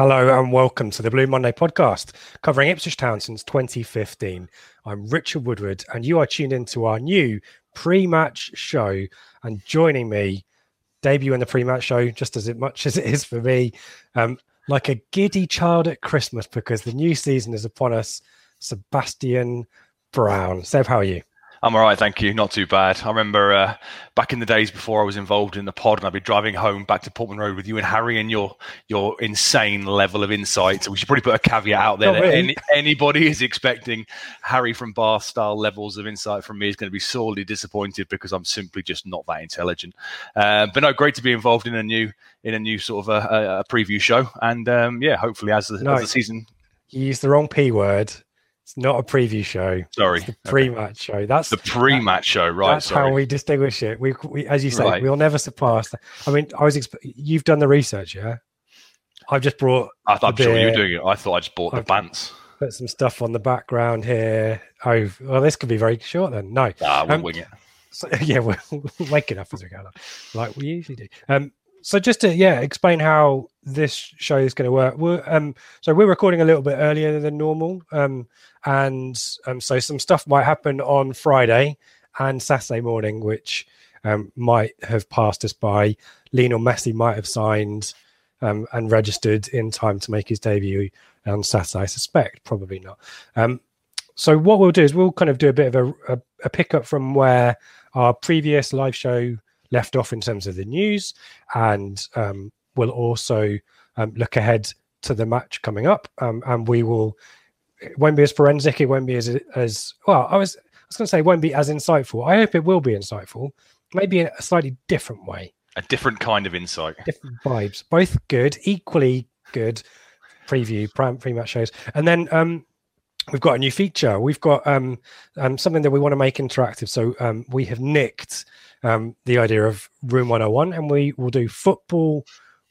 Hello and welcome to the Blue Monday podcast, covering Ipswich Town since 2015. I'm Richard Woodward, and you are tuned into our new pre-match show. And joining me, debut in the pre-match show, just as much as it is for me, um, like a giddy child at Christmas because the new season is upon us. Sebastian Brown, Seb, how are you? I'm all right, thank you. Not too bad. I remember uh, back in the days before I was involved in the pod, and I'd be driving home back to Portman Road with you and Harry and your your insane level of insight. So we should probably put a caveat out there Not that really. any, anybody is expecting Harry from Bath style levels of insight from me is going to be sorely disappointed because I'm simply just not that intelligent. Uh, but no, great to be involved in a new in a new sort of a, a, a preview show, and um, yeah, hopefully as the, No. as the season. You used the wrong P word. It's not a preview show. Sorry, the pre-match show. That's the pre-match show, right? That's sorry. how we distinguish it. We, we as you say, Right. we'll never surpass. That. I mean, I was. Exp- you've done the research, yeah. I've just brought I thought I'm sure you were doing it. I thought I just bought the I've- pants. Put some stuff on the background here. Oh, well, this could be very short then. No, Ah, we'll Um, wing it. so, yeah, we're waking up as we go along, like we usually do. Um, so just to yeah, explain how this show is going to work. We're, um, so we're recording a little bit earlier than normal, um, and um, so some stuff might happen on Friday and Saturday morning, which um, might have passed us by. Lionel Messi might have signed um, and registered in time to make his debut on Saturday. I suspect probably not. Um, so what we'll do is we'll kind of do a bit of a, a, a pickup from where our previous live show left off in terms of the news, and um, we'll also um, look ahead to the match coming up, um, and we will. It won't be as forensic. It won't be as as well. I was I was going to say it won't be as insightful. I hope it will be insightful, maybe in a slightly different way, A different kind of insight. different vibes. Both good, equally good. Preview pre- pre-match shows, and then um, we've got a new feature. We've got um, um, something that we want to make interactive. So um, we have nicked um, the idea of Room 101, and we will do football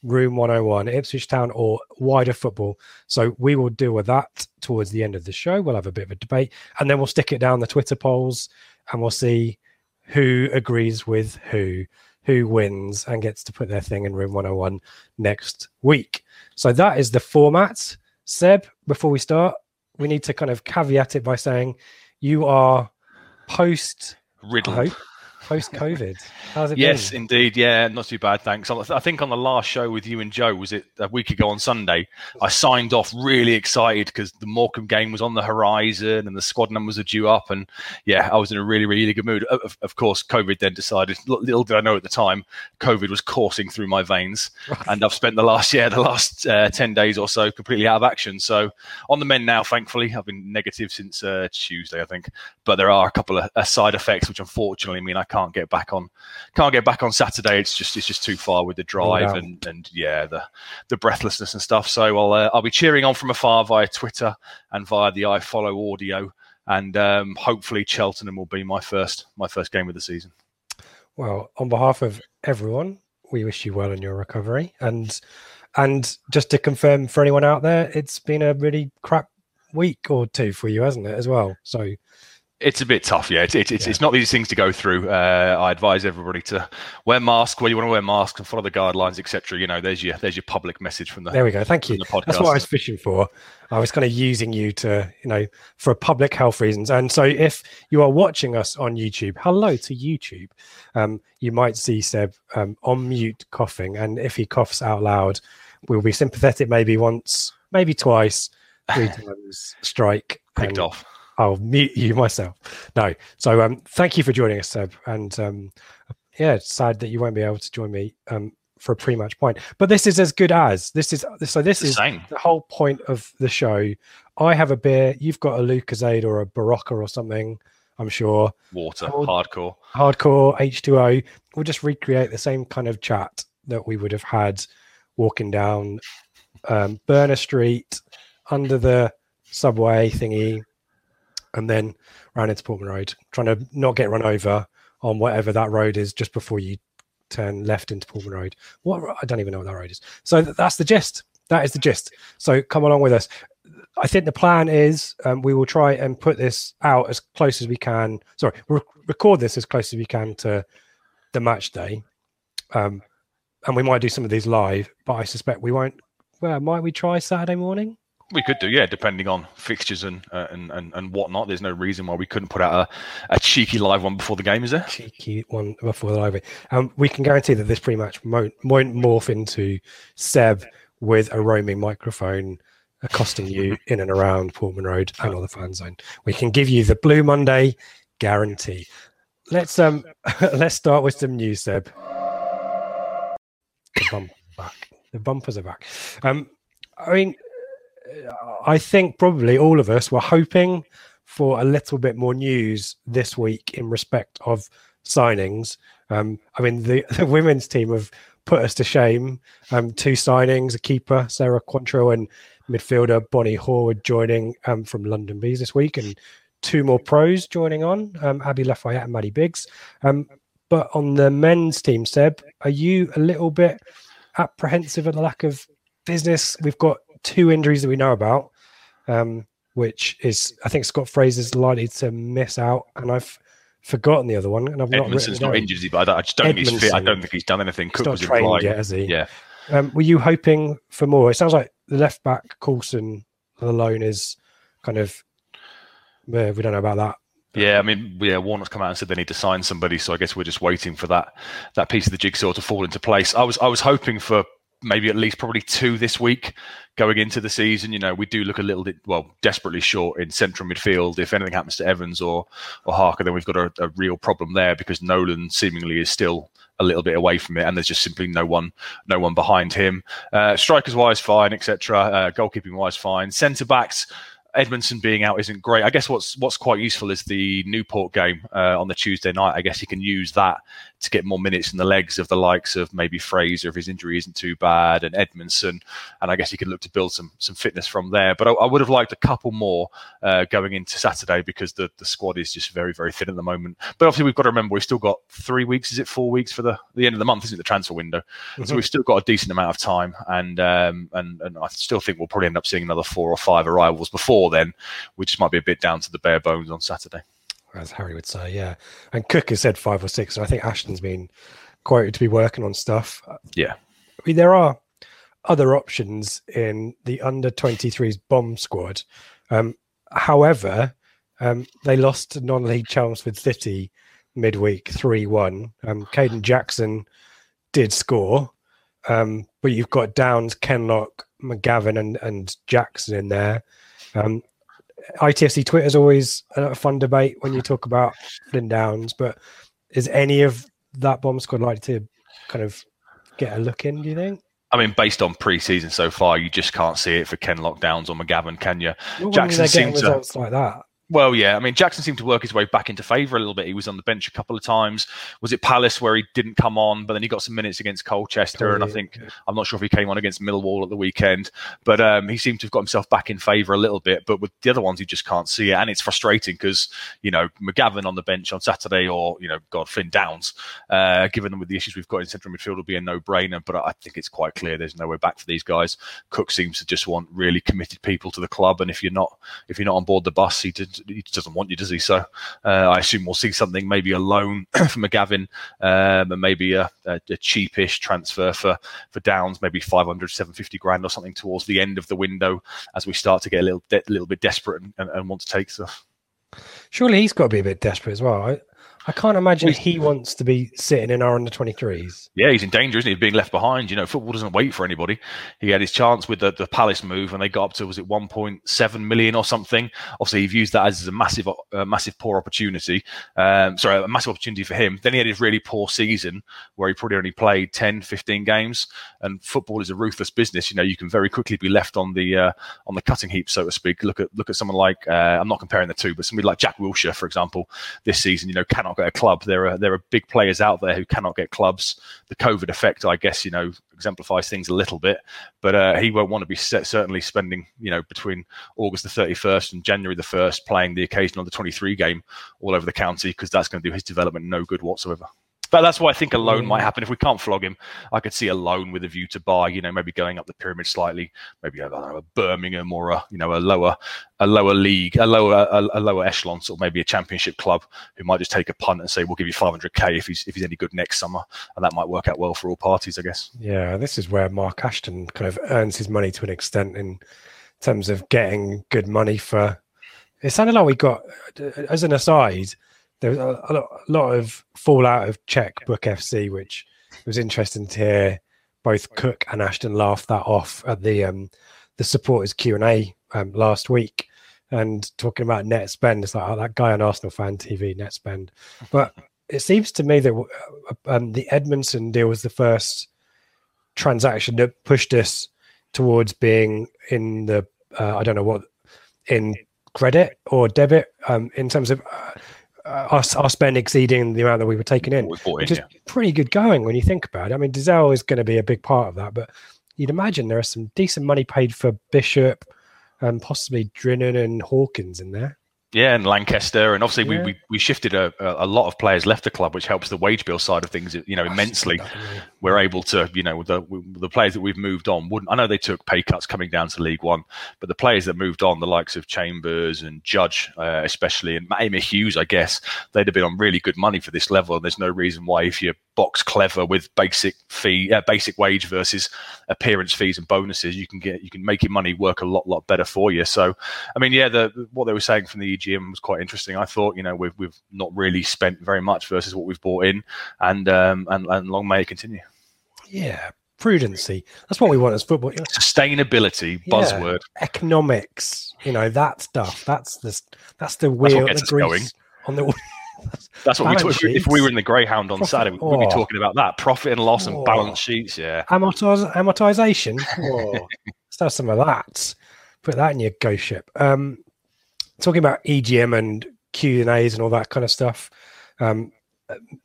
Room 101, Ipswich Town, or wider football. So we will deal with that towards the end of the show. We'll have a bit of a debate, and then we'll stick it down the Twitter polls, and we'll see who agrees with who, who wins, and gets to put their thing in Room 101 next week. So that is the format. Seb, before we start, we need to kind of caveat it by saying you are post I Riddle. hope post COVID. How's it Yes, been? indeed. Yeah, not too bad, thanks. I think on the last show with you and Joe, was it a week ago on Sunday? I signed off really excited because the Morecambe game was on the horizon and the squad numbers are due up. And yeah, I was in a really, really good mood. Of, of course, COVID then decided, little did I know at the time, COVID was coursing through my veins. And I've spent the last, yeah, the last uh, 10 days or so completely out of action. So on the men now, thankfully, I've been negative since uh, Tuesday, I think. But there are a couple of uh, side effects, which unfortunately mean I can't get back on, can't get back on Saturday. It's just it's just too far with the drive wow. and and yeah, the the breathlessness and stuff. So I'll uh, I'll be cheering on from afar via Twitter and via the iFollow audio, and um, hopefully Cheltenham will be my first my first game of the season. Well, on behalf of everyone, we wish you well in your recovery, and and just to confirm for anyone out there, it's been a really crap week or two for you, hasn't it, as well? So it's a bit tough, yeah. It's it's, it's, yeah. it's not these things to go through. Uh, I advise everybody to wear masks where you want to wear masks and follow the guidelines, etc. You know, there's your there's your public message from the. There we go. Thank you. That's what I was fishing for. I was kind of using you to, you know, for public health reasons. And so, if you are watching us on YouTube, hello to YouTube. Um, you might see Seb um, on mute coughing, and if he coughs out loud, we'll be sympathetic. Maybe once, maybe twice, three times. Strike picked off I'll mute you myself. No. So um, thank you for joining us, Seb. And um, yeah, it's sad that you won't be able to join me um, for a pre-match point. But this is as good as this is. So this is Same. the whole point of the show. I have a beer. You've got a Lucozade or a Berocca or something. I'm sure. Water, hardcore, hardcore H2O. We'll just recreate the same kind of chat that we would have had walking down um, Burner Street under the subway thingy and then ran into Portman Road, trying to not get run over on whatever that road is just before you turn left into Portman Road. What I don't even know what that road is. So that's the gist. That is the gist. So come along with us. I think the plan is um, we will try and put this out as close as we can. Sorry, re- record this as close as we can to the match day. Um, and we might do some of these live, but I suspect we won't. Well, might we try Saturday morning? We could do, yeah, depending on fixtures and uh, and, and and whatnot. There's no reason why we couldn't put out a, a cheeky live one before the game, is there? Cheeky one before the live. And um, we can guarantee that this pre-match won't, won't morph into Seb with a roaming microphone accosting you in and around Portman Road and on the fan zone. We can give you the Blue Monday guarantee. Let's um let's start with some news, Seb. The bump back. The bumpers are back. Um, I mean, I think probably all of us were hoping for a little bit more news this week in respect of signings. Um, I mean, the, the, women's team have put us to shame. Um, two signings, a keeper, Sarah Quantrill, and midfielder Bonnie Horwood joining um, from London Bees this week, and two more pros joining on, um, Abby Lafayette and Maddie Biggs. Um, but on the men's team, Seb, are you a little bit apprehensive at the lack of business? We've got two injuries that we know about, um, which is I think Scott Fraser's likely to miss out, and I've forgotten the other one, and I've not. Edmundson's not injured, but I, just don't think he's fit. I don't think he's done anything. Cook not trained yet, has he? Yeah. Um, were you hoping for more? It sounds like the left back Coulson alone is kind of. Uh, we don't know about that. Yeah, I mean, yeah, Warnock's come out and said they need to sign somebody, so I guess we're just waiting for that that piece of the jigsaw to fall into place. I was I was hoping for maybe at least probably two this week going into the season. You know, we do look a little bit well desperately short in central midfield. If anything happens to Evans or or Harper, then we've got a, a real problem there because Nolan seemingly is still a little bit away from it, and there's just simply no one, no one behind him. Uh, strikers wise, fine, etc. Uh, goalkeeping wise, fine. Centre backs. Edmundson being out isn't great. I guess what's what's quite useful is the Newport game uh, on the Tuesday night. I guess he can use that to get more minutes in the legs of the likes of maybe Fraser if his injury isn't too bad and Edmundson, and I guess he could look to build some some fitness from there. But I, I would have liked a couple more uh, going into Saturday because the the squad is just very very thin at the moment. But obviously we've got to remember we've still got three weeks. Is it four weeks for the the end of the month? Isn't it the transfer window? Mm-hmm. So we've still got a decent amount of time, and um, and and I still think we'll probably end up seeing another four or five arrivals before then, which might be a bit down to the bare bones on Saturday as Harry would say. Yeah, and Cook has said five or six. So I think Ashton's been quoted to be working on stuff. Yeah, I mean there are other options in the under 23s bomb squad. Um, however, um, they lost to non-league Chelmsford City midweek three one. Um, Kayden Jackson did score, um, but you've got Downs, Kenlock, McGavin, and and Jackson in there. Um, ITFC Twitter is always a fun debate when you talk about Flynn Downs, but is any of that bomb squad likely to kind of get a look in? Do you think? I mean, based on pre-season so far, you just can't see it for Kenlock Downs or McGavin, can you? Well, Jackson seems to results like that. Well, yeah. I mean, Jackson seemed to work his way back into favour a little bit. He was on the bench a couple of times. Was it Palace where he didn't come on, but then he got some minutes against Colchester, and I think I'm not sure if he came on against Millwall at the weekend, but um, he seemed to have got himself back in favour a little bit. But with the other ones, you just can't see it, and it's frustrating because you know McGavin on the bench on Saturday, or you know, God, Flynn Downs, uh, given them with the issues we've got in central midfield, will be a no-brainer. But I think it's quite clear there's no way back for these guys. Cook seems to just want really committed people to the club, and if you're not if you're not on board the bus, he, did, he doesn't want you does he? So uh, I assume we'll see something, maybe a loan from McGavin, um, and maybe a, a, a, cheapish transfer for for Downs, maybe 500, 750 grand or something towards the end of the window as we start to get a little de- little bit desperate and, and, and, want to take stuff. Surely he's got to be a bit desperate as well. I, I can't imagine he wants to be sitting in our under 23s. Yeah, he's in danger, isn't he? Of being left behind. You know, football doesn't wait for anybody. He had his chance with the, the Palace move and they got up to, was it 1.7 million or something? Obviously, he views that as a massive, uh, massive poor opportunity. Um, sorry, a massive opportunity for him. Then he had his really poor season where he probably only played 10, 15 games. And football is a ruthless business. You know, you can very quickly be left on the uh, on the cutting heap, so to speak. Look at look at someone like, uh, I'm not comparing the two, but somebody like Jack Wilshere, for example, this season, you know, cannot get a club. There are there are big players out there who cannot get clubs. The COVID effect, I guess, you know, exemplifies things a little bit. But uh, he won't want to be set, certainly spending, you know, between August the 31st and January the 1st playing the occasional the 23 game all over the county because that's going to do his development no good whatsoever. But that's why I think a loan might mm. happen. If we can't flog him, I could see a loan with a view to buy. You know, maybe going up the pyramid slightly, maybe a, know, a Birmingham or a you know a lower a lower league, a lower a, a, lower echelon, or maybe a championship club who might just take a punt and say we'll give you 500k if he's if he's any good next summer, and that might work out well for all parties, I guess. Yeah, this is where Mark Ashton kind of earns his money to an extent in terms of getting good money for. It sounded like we got, as an aside, there was a, a, lot of fallout of Cheque Book FC, which was interesting to hear. Both Cook and Ashton laughed that off at the um, the supporters Q and A um, last week, and talking about net spend. It's like oh, that guy on Arsenal fan TV net spend, but it seems to me that uh, um, the Edmundson deal was the first transaction that pushed us towards being in the uh, I don't know what in credit or debit um, in terms of uh, uh, our, our spend exceeding the amount that we were taking in, which is yeah. pretty good going when you think about it. I mean, Dozzell is going to be a big part of that, but you'd imagine there are some decent money paid for Bishop and possibly Drinan and Hawkins in there. Yeah, and Lancaster, and obviously yeah. we, we, we shifted a, a lot of players left the club, which helps the wage bill side of things, you know, immensely. We're able to, you know, the the players that we've moved on wouldn't. I know they took pay cuts coming down to League One, but the players that moved on, the likes of Chambers and Judge, uh, especially, and Emyr Huws, I guess they'd have been on really good money for this level. And there's no reason why, if you box clever with basic fee, uh, basic wage versus appearance fees and bonuses, you can get you can make your money work a lot lot better for you. So, I mean, yeah, the what they were saying from the EGM was quite interesting. I thought, you know, we've we've not really spent very much versus what we've bought in, and um, and and long may it continue. Yeah, prudency. That's what we want as football. Sustainability buzzword. Yeah. Economics. You know that stuff. That's the that's the wheel. That's the grease on the. That's what we talk. If we were in the Greyhound on Profit, Saturday, we'd oh. be talking about that profit and loss oh. and balance sheets. Yeah, Amortiz- amortization. Oh. Let's have some of that. Put that in your ghost ship. Um, talking about EGM and Q and A's and all that kind of stuff. Um,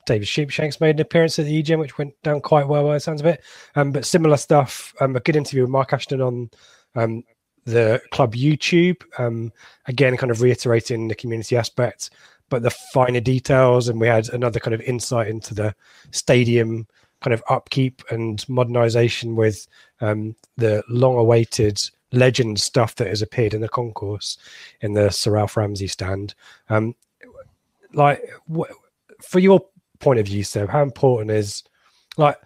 David Sheepshanks made an appearance at the EGM, which went down quite well by the sounds of it. Um, but similar stuff. Um, a good interview with Mark Ashton on um, the club YouTube. Um, again, kind of reiterating the community aspect, but the finer details. And we had another kind of insight into the stadium kind of upkeep and modernization with um, the long-awaited legend stuff that has appeared in the concourse in the Sir Alf Ramsey stand. Um, like, wh- for your point of view, Seb, how important is like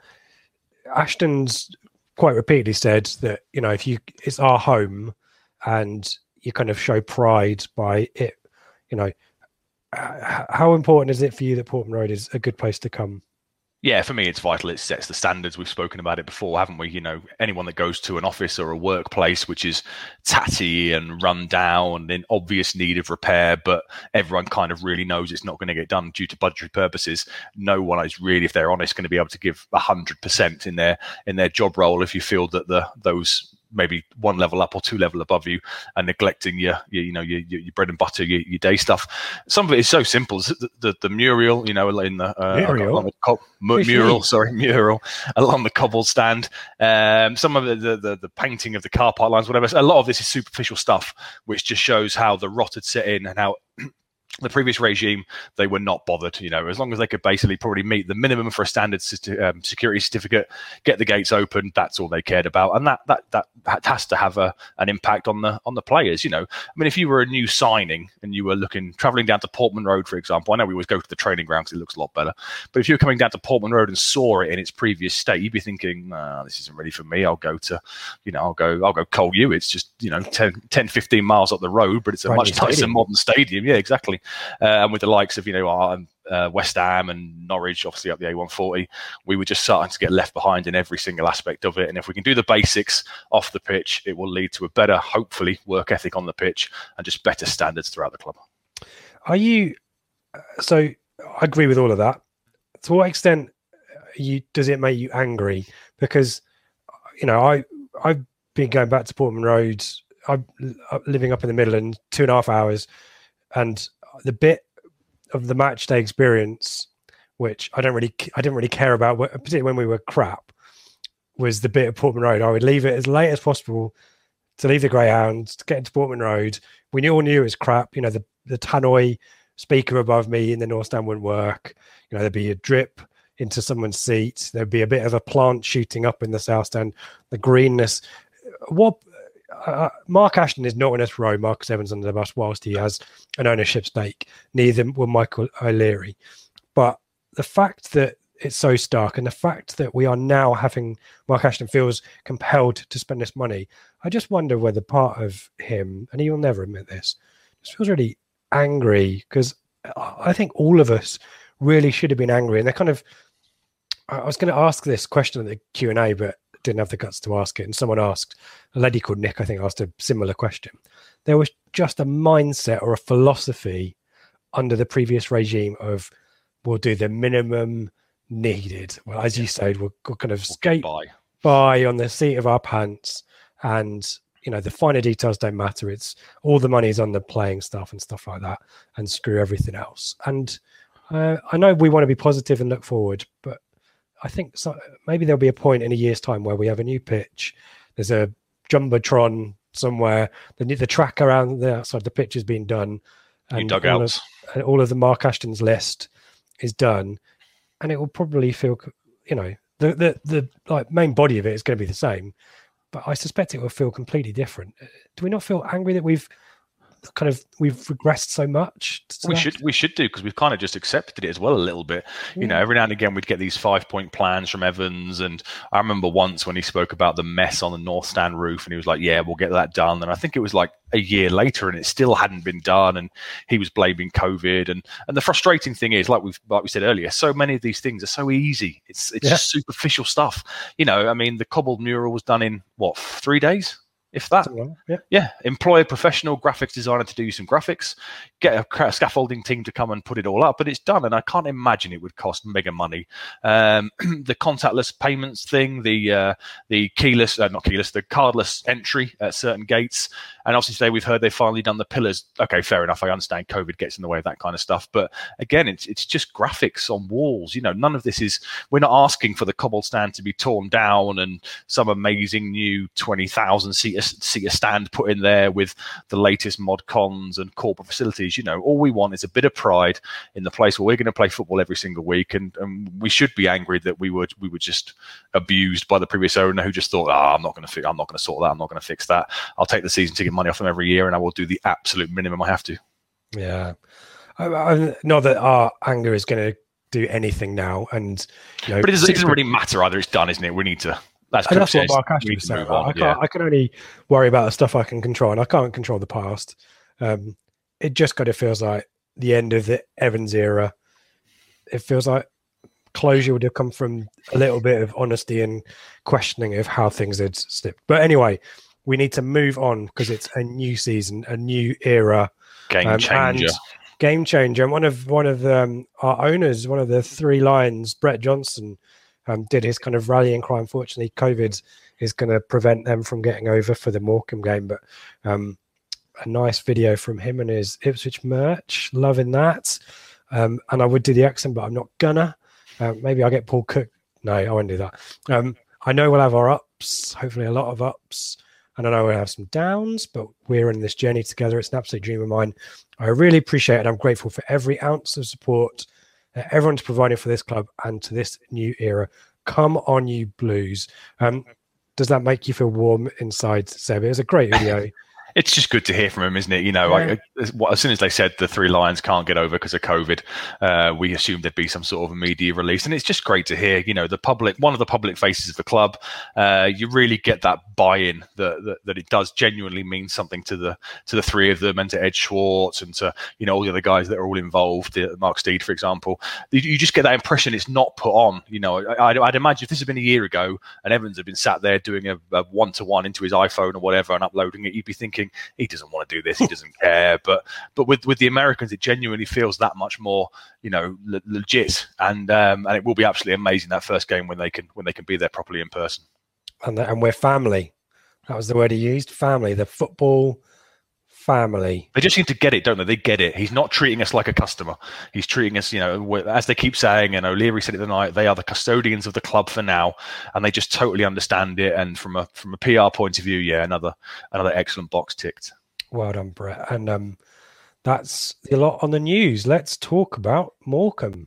Ashton's quite repeatedly said that you know if you it's our home and you kind of show pride by it, you know, how important is it for you that Portman Road is a good place to come? Yeah, for me, it's vital. It sets the standards. We've spoken about it before, haven't we? You know, anyone that goes to an office or a workplace which is tatty and run down and in obvious need of repair, but everyone kind of really knows it's not going to get done due to budgetary purposes. No one is really, if they're honest, going to be able to give hundred percent in their in their job role if you feel that the those maybe one level up or two level above you and neglecting your, your you know your, your, your bread and butter your, your, day stuff. Some of it is so simple. The, the, the mural you know in the, uh, mural. The co- mural sorry mural along the Cobbold stand. Um, some of the, the, the painting of the car park lines whatever. A lot of this is superficial stuff which just shows how the rot had set in and how the previous regime, they were not bothered. You know, as long as they could basically probably meet the minimum for a standard um, security certificate, get the gates open, that's all they cared about, and that that that, has to have a, an impact on the on the players. You know, I mean, if you were a new signing and you were looking traveling down to Portman Road, for example, I know we always go to the training ground because it looks a lot better, but if you were coming down to Portman Road and saw it in its previous state, you'd be thinking, nah, this isn't ready for me. I'll go to, you know, I'll go I'll go Col U. It's just you know 10, 10 15 miles up the road, but it's a much nicer modern stadium. Yeah, exactly uh, and with the likes of you know our, uh, West Ham and Norwich, obviously up the A140, we were just starting to get left behind in every single aspect of it. And if we can do the basics off the pitch, it will lead to a better, hopefully, work ethic on the pitch and just better standards throughout the club. Are you? So I agree with all of that. To what extent you does it make you angry? Because you know I I've been going back to Portman Road. I'm living up in the Midlands, two and a half hours, and the bit of the match day experience, which I don't really, I didn't really care about, particularly when we were crap, was the bit of Portman Road. I would leave it as late as possible to leave the Greyhounds to get into Portman Road. We all knew it was crap. You know, the the tannoy speaker above me in the North Stand wouldn't work. You know, there'd be a drip into someone's seat. There'd be a bit of a plant shooting up in the South Stand. The greenness. What uh, Mark Ashton is not going to throw Marcus Evans under the bus whilst he has an ownership stake. Neither will Michael O'Leary. But the fact that it's so stark and the fact that we are now having Mark Ashton feels compelled to spend this money, I just wonder whether part of him, and he will never admit this, just feels really angry because I think all of us really should have been angry. And they're kind of, I was going to ask this question at the Q and A, but didn't have the guts to ask it. And someone asked, a lady called Nick, I think, asked a similar question. There was just a mindset or a philosophy under the previous regime of we'll do the minimum needed. Well, as you said, we'll, we'll kind of skate by. by on the seat of our pants and you know the finer details don't matter it's all the money's on the playing stuff and stuff like that and screw everything else and uh, i know we want to be positive and look forward but I think so, maybe there'll be a point in a year's time where we have a new pitch. There's a jumbotron somewhere. The the track around the outside the pitch has been done, and all of, and all of the Mark Ashton's list is done, and it will probably feel, you know, the the the like main body of it is going to be the same, but I suspect it will feel completely different. Do we not feel angry that we've kind of we've regressed so much. We that. should we should do because we've kind of just accepted it as well a little bit. Yeah. You know, every now and again we'd get these five point plans from Evans, and I remember once when he spoke about the mess on the North Stand roof, and he was like, "Yeah, we'll get that done." And I think it was like a year later, and it still hadn't been done, and he was blaming COVID. And and the frustrating thing is, like we've like we said earlier, so many of these things are so easy. It's it's yeah. just superficial stuff. You know, I mean, the Cobbold mural was done in what three days if that. Yeah. yeah. Employ a professional graphics designer to do some graphics, get a scaffolding team to come and put it all up, but it's done. And I can't imagine it would cost mega money. Um, the contactless payments thing, the uh, the keyless, uh, not keyless, the cardless entry at certain gates. And obviously today we've heard they've finally done the pillars. Okay, fair enough. I understand COVID gets in the way of that kind of stuff. But again, it's, it's just graphics on walls. You know, none of this is, we're not asking for the Cobbold stand to be torn down and some amazing new 20,000 seater, a stand put in there with the latest mod cons and corporate facilities. You know, all we want is a bit of pride in the place where we're going to play football every single week. And, and we should be angry that we were, we were just abused by the previous owner who just thought, oh, I'm not going to, fi- I'm not going to sort that. I'm not going to fix that. I'll take the season ticket money off them every year, and I will do the absolute minimum I have to. Yeah, I, I, not that our anger is going to do anything now, and you know, but it doesn't, it doesn't really matter either. It's done, isn't it? We need to. That's, that's what Mark Ashton was saying. I, yeah. I, can only worry about the stuff I can control, and I can't control the past. Um, it just kind of feels like the end of the Evans era. It feels like closure would have come from a little bit of honesty and questioning of how things had slipped. But anyway, we need to move on because it's a new season, a new era, game um, changer, game changer. And one of one of um, our owners, one of the three lions, Brett Johnson, um, did his kind of rallying cry. Unfortunately, COVID is going to prevent them from getting over for the Morecambe game. But um, a nice video from him and his Ipswich merch, loving that. Um, and I would do the accent, but I'm not gonna. Uh, maybe I'll get Paul Cook. No, I won't do that. Um, I know we'll have our ups, hopefully a lot of ups. And I know we'll have some downs, but we're in this journey together. It's an absolute dream of mine. I really appreciate it. I'm grateful for every ounce of support uh, everyone's providing for this club and to this new era. Come on, you Blues. Um, does that make you feel warm inside, Seb? It was a great video it's just good to hear from him, isn't it? You know, yeah. like, as soon as they said the three lions can't get over because of COVID, uh, we assumed there'd be some sort of media release, and it's just great to hear. You know, the public, one of the public faces of the club, uh, you really get that buy-in that, that, that it does genuinely mean something to the to the three of them and to Ed Schwarz and to you know all the other guys that are all involved, Mark Steed, for example. You, you just get that impression it's not put on. You know, I, would imagine if this had been a year ago and Evans had been sat there doing a one to one into his iPhone or whatever and uploading it, you'd be thinking he doesn't want to do this, he doesn't care. But but with with the Americans, it genuinely feels that much more, you know, le- legit, and um, and it will be absolutely amazing that first game when they can when they can be there properly in person. And and we're family. That was the word he used. Family. The football family. They just seem to get it, don't they? They get it. He's not treating us like a customer. He's treating us, you know, as they keep saying, and O'Leary said it the night, they are the custodians of the club for now, and they just totally understand it. And from a from a PR point of view, yeah, another another excellent box ticked. Well done, Brett. And um, that's a lot on the news. Let's talk about Morecambe.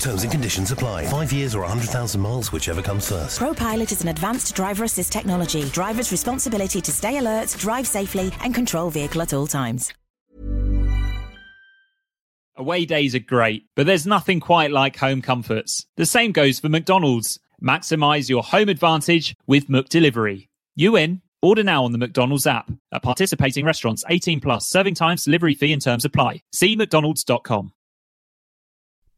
Terms and conditions apply. Five years or 100,000 miles, whichever comes first. ProPilot is an advanced driver assist technology. Driver's responsibility to stay alert, drive safely, and control vehicle at all times. Away days are great, but there's nothing quite like home comforts. The same goes for McDonald's. Maximize your home advantage with McDelivery. You in? Order now on the McDonald's app. At participating restaurants, 18 plus, serving times, delivery fee, and terms apply. See McDonald's.com.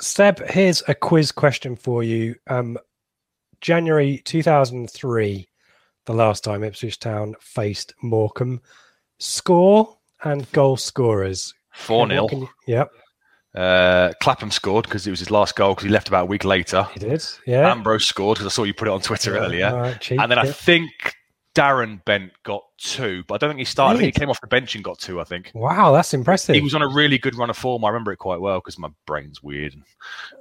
Seb, here's a quiz question for you. Um, January 2003, the last time Ipswich Town faced Morecambe. Score and goal scorers. 4 0. Yep. Uh, Clapham scored because it was his last goal because he left about a week later. He did, yeah. Ambrose scored because I saw you put it on Twitter Yeah, earlier. right, cheap, and then I think Darren Bent got two, but I don't think he started. Think he came off the bench and got two, I think. Wow, that's impressive. He was on a really good run of form. I remember it quite well because my brain's weird. So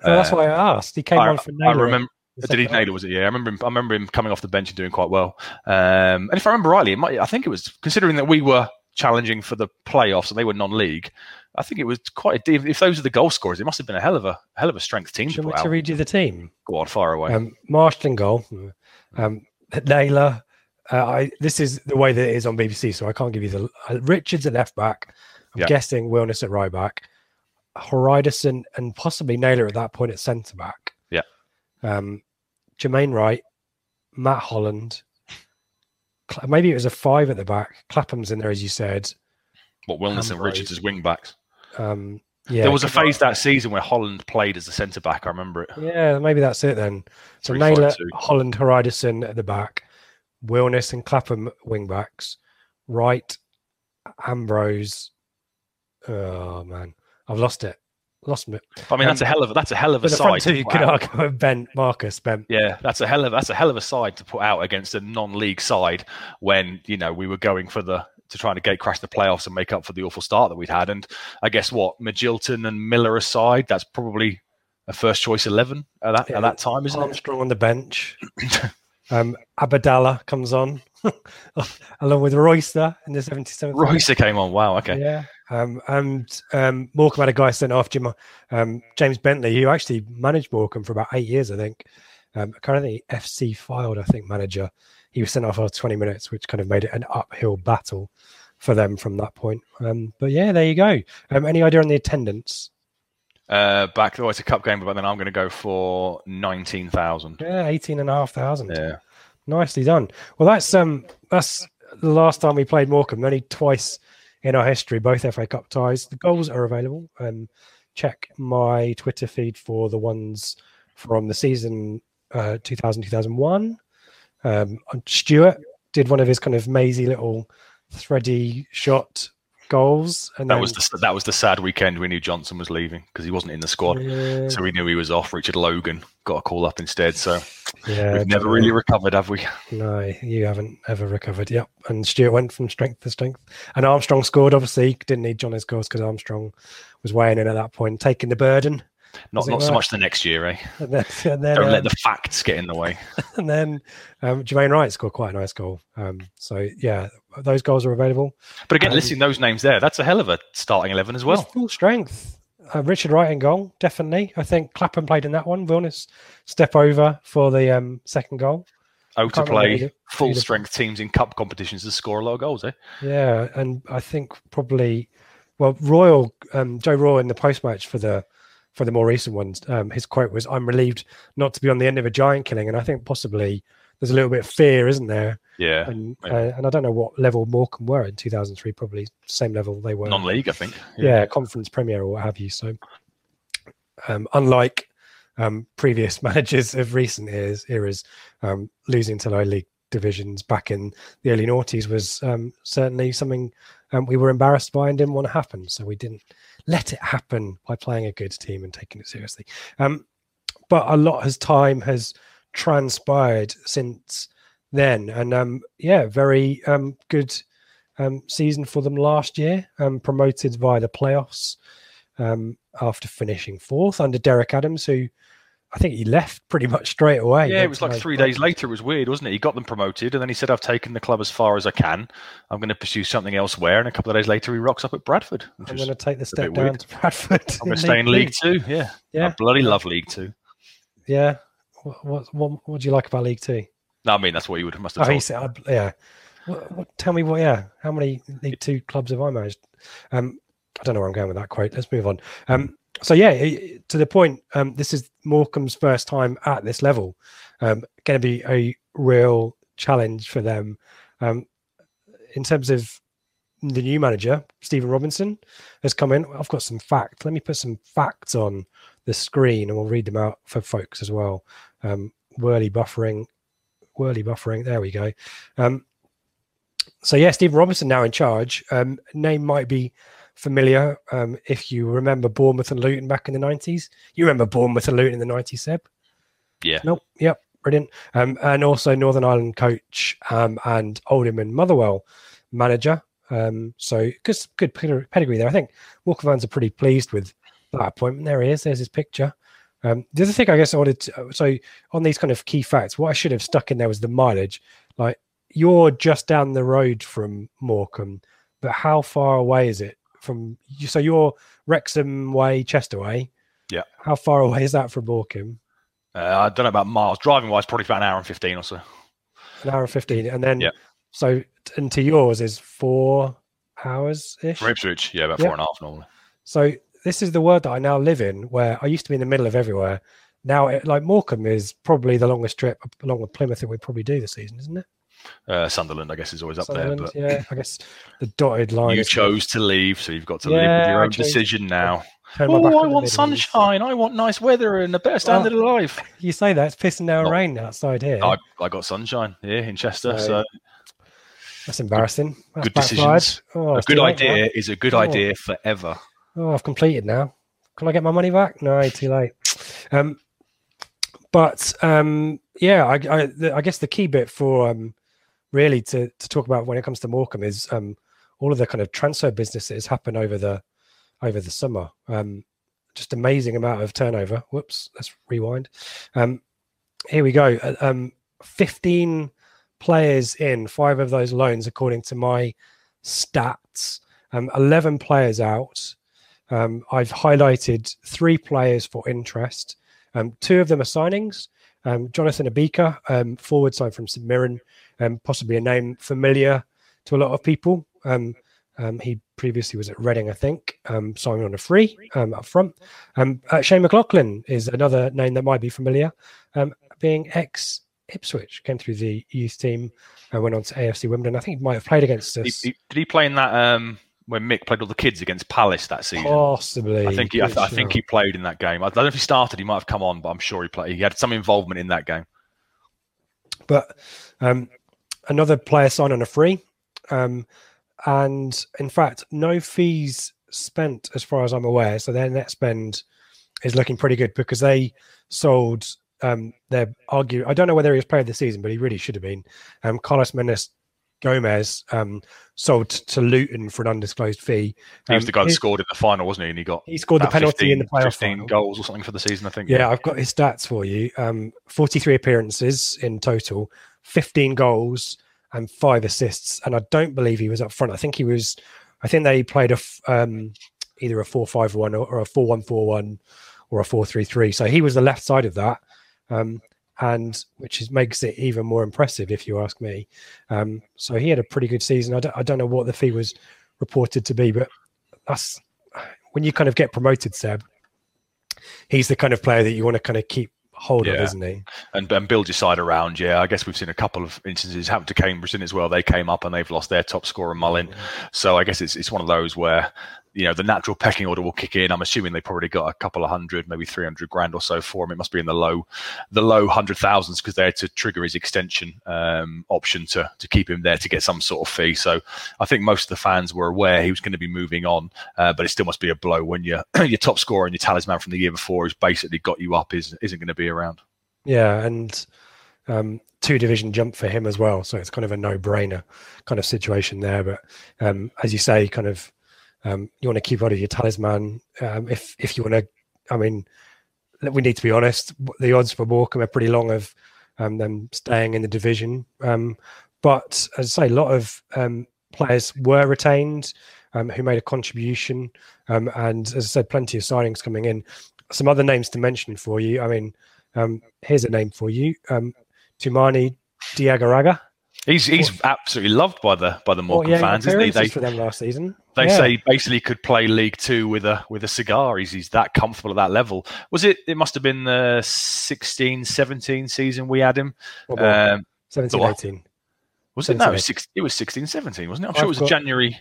that's Uh, why I asked. He came I, on for Naylor. I remember. Did he. Naylor? Was it? Yeah, I remember. Him, I remember him coming off the bench and doing quite well. Um, and if I remember rightly, it might, I think it was considering that we were challenging for the playoffs and they were non-league. I think it was quite. A, if those are the goal scorers, it must have been a hell of a hell of a strength team to you put want me to read you the team? Go on, fire away. Um, Marston goal. Um, Naylor. Uh, I, this is the way that it is on BBC, so I can't give you the uh, Richards at left back. I'm Yeah. guessing Wilnis at right back, Hreidarsson and possibly Naylor at that point at centre back. Yeah. Um, Jermaine Wright, Matt Holland. Maybe it was a five at the back. Clapham's in there, as you said. what Wilnis and Ambrose. Richards as wing backs. Um, Yeah, there was a phase that season where Holland played as a centre back. I remember it. Yeah, maybe that's it then. So Naylor. Holland, Hreidarsson at the back, Wilnis and Clapham wing backs, Wright, Ambrose. Oh man, I've lost it. Lost it. I mean, that's a um, hell of a that's a hell of a But the front side. two, put could out. argue Ben, Marcus, Ben. Yeah, that's a hell of that's a hell of a side to put out against a non-league side when you know we were going for the to try to gate crash the playoffs and make up for the awful start that we'd had. And I guess what Magilton and Miller aside, that's probably a first choice eleven at that at that time, isn't it? Armstrong on the bench. um, Abidallah comes on along with Royster in the 77th. Royster came on. Wow. Okay. Yeah. Um, and um, Morecambe had a guy sent off, Jim, um, James Bentley, who actually managed Morecambe for about eight years, I think. Um, currently FC Fylde, I think, manager. He was sent off after 20 minutes, which kind of made it an uphill battle for them from that point. Um, but yeah, there you go. Um, any idea on the attendance? Uh, back oh, it's a cup game, but then I'm going to go for nineteen thousand. Yeah, 18,500. Yeah. Nicely done. Well, that's um that's the last time we played Morecambe. Only twice in our history, both FA Cup ties. The goals are available. Um, check my Twitter feed for the ones from the season uh, 2000 2001. Um, Stewart did one of his kind of mazy little thready shot goals, and That then, was the that was the sad weekend we knew Johnson was leaving because he wasn't in the squad, Yeah. so we knew he was off. Richard Logan got a call up instead, so yeah, we've never really recovered, have we? No, you haven't ever recovered. Yep. And Stewart went from strength to strength. And Armstrong scored, obviously. Didn't need Johnny's goals because Armstrong was weighing in at that point, taking the burden. Not not so much the next year, eh? And then, and then, Don't um, let the facts get in the way. and then um, Jermaine Wright scored quite a nice goal. Um, so, yeah, those goals are available. But again, Um, listing those names there, that's a hell of a starting eleven as well. full strength. Uh, Richard Wright in goal, definitely. I think Clapham played in that one. Wilnis step over for the um, second goal. Oh, to can't remember who play the- full the- strength teams in cup competitions to score a lot of goals, eh? Yeah, and I think probably, well, Royle, um, Joe Royle in the post match for the for the more recent ones, um, his quote was, "I'm relieved not to be on the end of a giant killing," and I think possibly there's a little bit of fear, isn't there? Yeah. And uh, and I don't know what level Morecambe were in 2003, probably same level they were. Non-league, I think. yeah, conference premier or what have you. So, um, unlike um, previous managers of recent years, eras, um, losing to low league divisions back in the early noughties was um, certainly something um, we were embarrassed by and didn't want to happen. So we didn't let it happen by playing a good team and taking it seriously. Um, but a lot has time has transpired since then, and um, yeah, very um, good um, season for them last year, promoted via the playoffs after finishing fourth under Derek Adams, who I think he left pretty much straight away. Yeah, it was like three days later. It was weird, wasn't it? He got them promoted, and then he said, "I've taken the club as far as I can. I'm going to pursue something elsewhere." And a couple of days later, he rocks up at Bradford. I'm going to take the step down weird. to Bradford. I'm going to stay in League Two. Yeah, Yeah. I bloody love League Two. Yeah. What, what, what, what do you like about League Two? No, I mean that's what you would must Oh, have he told. said, yeah. What, what, tell me what, yeah. How many League Two clubs have I managed? Um, I don't know where I'm going with that quote. Let's move on. Um, so yeah, to the point, um, this is Morecambe's first time at this level. Um, going to be a real challenge for them. Um, in terms of the new manager, Stephen Robinson, has come in. I've got some facts. Let me put some facts on the screen, and we'll read them out for folks as well. Um, whirly buffering, whirly buffering. There we go. Um, so yeah, Stephen Robinson now in charge. Um, name might be familiar um, if you remember Bournemouth and Luton back in the nineties. You remember Bournemouth and Luton in the nineties, Seb? Yeah. Nope. Yep. Brilliant. Um, and also Northern Ireland coach um, and Oldham and Motherwell manager. Um, so good, good pedigree there. I think Walker fans are pretty pleased with that appointment. There he is. There's his picture. Um, the other thing I guess I wanted to, so on these kind of key facts, what I should have stuck in there was the mileage. Like you're just down the road from Morecambe, but how far away is it from you? So you're Wrexham way, Chester way. Yeah. How far away is that from Morecambe? Uh, I don't know about miles. Driving wise, probably about an hour and fifteen or so. An hour and 15. And then, Yeah. so, and to yours is four hours ish. From Ipswich, yeah, about Yeah. four and a half normally. So this is the world that I now live in, where I used to be in the middle of everywhere. Now, it, like Morecambe is probably the longest trip along with Plymouth that we probably do this season, isn't it? Uh, Sunderland, I guess, is always up Sunderland, there. But yeah, I guess the dotted line. you chose to leave, so you've got to live Yeah, with your own decision now. Turn my back Oh, I want sunshine. I want nice weather and a better standard of life. You say that it's pissing down Not- rain outside here. I, I got sunshine here in Chester. So, So, That's embarrassing. That's good decisions. Oh, a good now. idea is a good Oh. idea forever. Oh, I've completed now. Can I get my money back? No, too late. Um, but um, yeah, I, I, the, I guess the key bit for um, really to, to talk about when it comes to Morecambe is um, all of the kind of transfer business that has happened over the over the summer. Um, just amazing amount of turnover. Whoops, let's rewind. Um, here we go. Uh, Um, Fifteen players in, five of those loans, according to my stats. Um, Eleven players out. Um, I've highlighted three players for interest. Um, two of them are signings. Um, Jonathan Obika, um, forward side from St Mirren, um, possibly a name familiar to a lot of people. Um, um, he previously was at Reading, I think, um, signed on a free um, up front. Um, uh, Shane McLaughlin is another name that might be familiar, um, being ex Ipswich, came through the youth team and went on to AFC Wimbledon. I think he might have played against us. he- did he play in that um, when Mick played all the kids against Palace that season? Possibly. I think he, I, th- I think he played in that game. I don't know if he started. He might have come on, but I'm sure he played. He had some involvement in that game. but um, another player sign on a free. Um, and in fact, no fees spent as far as I'm aware. So their net spend is looking pretty good because they sold um, their argue. I don't know whether he was player of the season, but he really should have been. Um, Carlos Mendes Gomes um, sold to Luton for an undisclosed fee. He was Um, the guy that he- scored in the final, wasn't he? And he got He scored the penalty in the 15 playoff 15 final. goals or something for the season. I think. Yeah, I've got his stats for you. Um, 43 appearances in total, 15 goals and five assists. And I don't believe he was up front. I think he was. I think they played a um, either a 4-5-1 or, or a 4-1-4-1 or a 4-3-3. So he was the left side of that, um, and which is, makes it even more impressive if you ask me. Um, so he had a pretty good season. I don't, I don't know what the fee was reported to be, but that's when you kind of get promoted, Seb. He's the kind of player that you want to kind of keep hold Yeah. isn't he? and, and build your side around. Yeah, I guess we've seen a couple of instances happen to Cambridge in as well. They came up and they've lost their top scorer Mullin. So I guess it's it's one of those where you know the natural pecking order will kick in. I'm assuming they probably got a couple of hundred, maybe three hundred grand or so for him. It must be in the low the low hundred thousands because they had to trigger his extension um, option to to keep him there to get some sort of fee. So I think most of the fans were aware he was going to be moving on, uh, but it still must be a blow when your your top scorer and your talisman from the year before who's basically got you up is isn't going to be around. Yeah, and um, two division jump for him as well. So it's kind of a no brainer kind of situation there. But um, as you say, kind of um, you want to keep hold of your talisman. Um, if if you want to, I mean, we need to be honest. The odds for Morecambe are pretty long of um, them staying in the division. Um, but as I say, a lot of um, players were retained um, who made a contribution, and as I said, plenty of signings coming in. Some other names to mention for you. I mean, here's a name for you, um, Toumani Diagouraga. He's he's absolutely loved by the by the Morecambe 48 fans, isn't he? They for them last season. they Yeah. say basically could play League Two with a with a cigar. He's he's that comfortable at that level. Was it? It must have been the 16, 17 season we had him. What about Um, 17, what? 18. was it? No, it was, six, it was 16, 17, wasn't it? I'm I've sure it was a January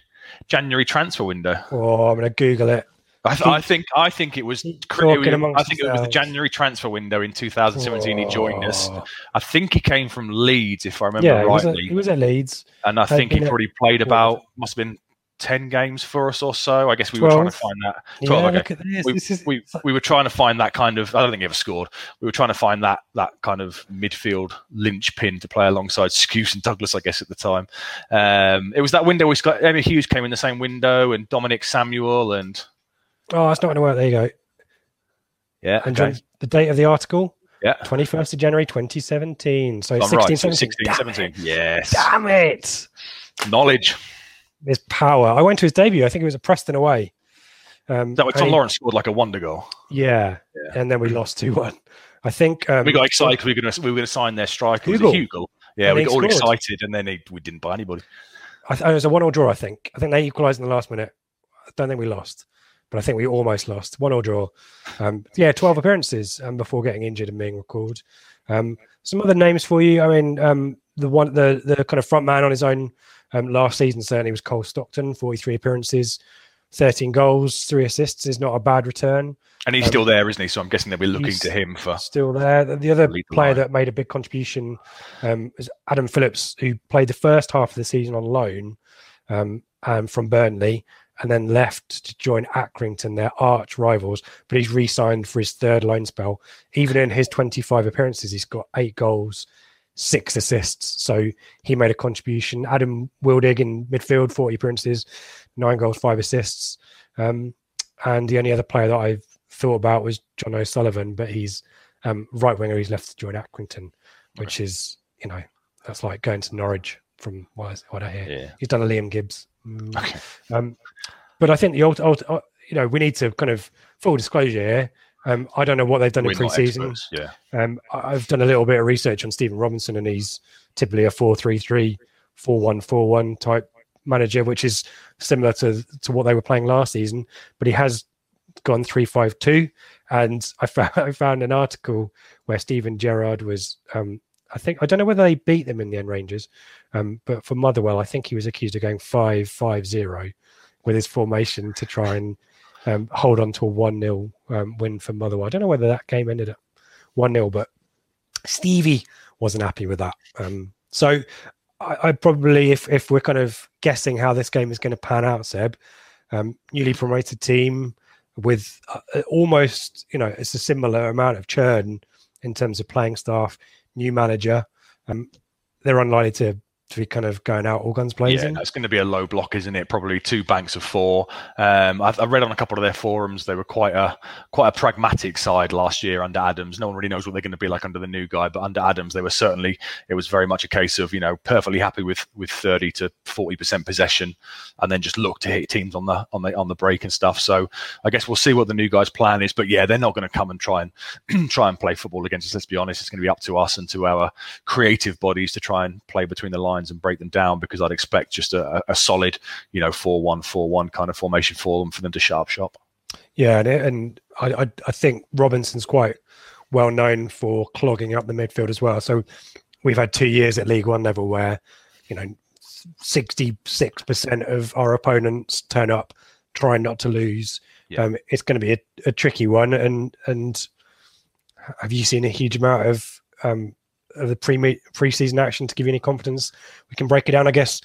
January transfer window. Oh, I'm going to Google it. I, th- I think I think it was. It was- I think it was the. January transfer window in 2017. He joined us. Oh. I think he came from Leeds, if I remember Yeah, he was, at, rightly. he was at Leeds. and I think he been at- probably played about must have been ten games for us or so. I guess we were trying to find that. Yeah, okay. look at this. We, is, we we were trying to find that kind of. I don't think he ever scored. We were trying to find that that kind of midfield linchpin to play alongside Skuse and Douglas, I guess at the time. Um, it was that window. We got Emyr Huws came in the same window, and Dominic Samuel, and oh, it's not going to work. There you go. yeah, And okay. The date of the article, yeah. 21st of January 2017. So I'm 16, right. 17. 16, Damn 17. it. Yes. Damn it. Knowledge. His power. I went to his debut. I think it was a Preston away. Um, That was Tom Lawrence scored like a wonder goal. Yeah. And then we lost 2 1. I think. Um, We got excited 'cause we were going to we were going to sign their striker. Hugo. Hugo? Yeah, And we got all excited, and then he, we didn't buy anybody. I th- it was a one all draw, I think. I think they equalised in the last minute. I don't think we lost, but I think we almost lost. One all draw. Um, yeah, 12 appearances um, before getting injured and being recalled. Um, some other names for you. I mean, um, the one, the the kind of front man on his own um, last season certainly was Cole Stockton, 43 appearances, 13 goals, three assists is not a bad return. And he's Um, still there, isn't he? So I'm guessing they'll be looking to him for. Still there. The- The other player line. that made a big contribution um, was Adam Phillips, who played the first half of the season on loan um, um, from Burnley and then left to join Accrington, their arch rivals. But he's re signed for his third loan spell. Even in his 25 appearances, he's got eight goals, six assists. So he made a contribution. Adam Wildig in midfield, 40 appearances, nine goals, five assists. Um, and the only other player that I've thought about was John O'Sullivan, but he's um, right winger. He's left to join Accrington, which is, you know, that's like going to Norwich from what, is, what I hear. Yeah. He's done a Liam Gibbs. Mm. Okay. Um, but I think the old, old, uh, you know, we need to kind of full disclosure here. Um, I don't know what they've done We're in pre-season. experts, Yeah. Um, I've done a little bit of research on Stephen Robinson, and he's typically a 4 3 3, 4 1 4 1 type manager, which is similar to, to what they were playing last season. But he has gone 3 5 2. And I found, I found an article where Steven Gerrard was, um, I think, I don't know whether they beat them in the end Rangers, um, but for Motherwell, I think he was accused of going 5 5 0 with his formation to try and um, hold on to a 1 0 um, win for Motherwell. I don't know whether that game ended up 1 0, but Stevie wasn't happy with that. Um, so I, I probably, if, if we're kind of guessing how this game is going to pan out, Seb, um, newly promoted team with uh, almost, you know, it's a similar amount of churn in terms of playing staff, new manager. Um, they're unlikely to to be kind of going out all guns blazing. Yeah, that's going to be a low block, isn't it? Probably two banks of four. Um, I've, I read on a couple of their forums they were quite a quite a pragmatic side last year under Adams. No one really knows what they're going to be like under the new guy, but under Adams they were certainly. It was very much a case of you know perfectly happy with with thirty to forty percent possession, and then just look to hit teams on the on the on the break and stuff. So I guess we'll see what the new guy's plan is. But yeah, they're not going to come and try and try and play football against us. Let's be honest, it's going to be up to us and to our creative bodies to try and play between the lines and break them down because I'd expect just a, a solid, you know, 4 1 4 1 kind of formation for them for them to sharp shop. Yeah, and, and I, I I think Robinson's quite well known for clogging up the midfield as well. So we've had two years at League One level where you know sixty six percent of our opponents turn up trying not to lose. Yeah. Um, it's going to be a, a tricky one. And and have you seen a huge amount of um, of the pre pre-season action to give you any confidence? We can break it down. I guess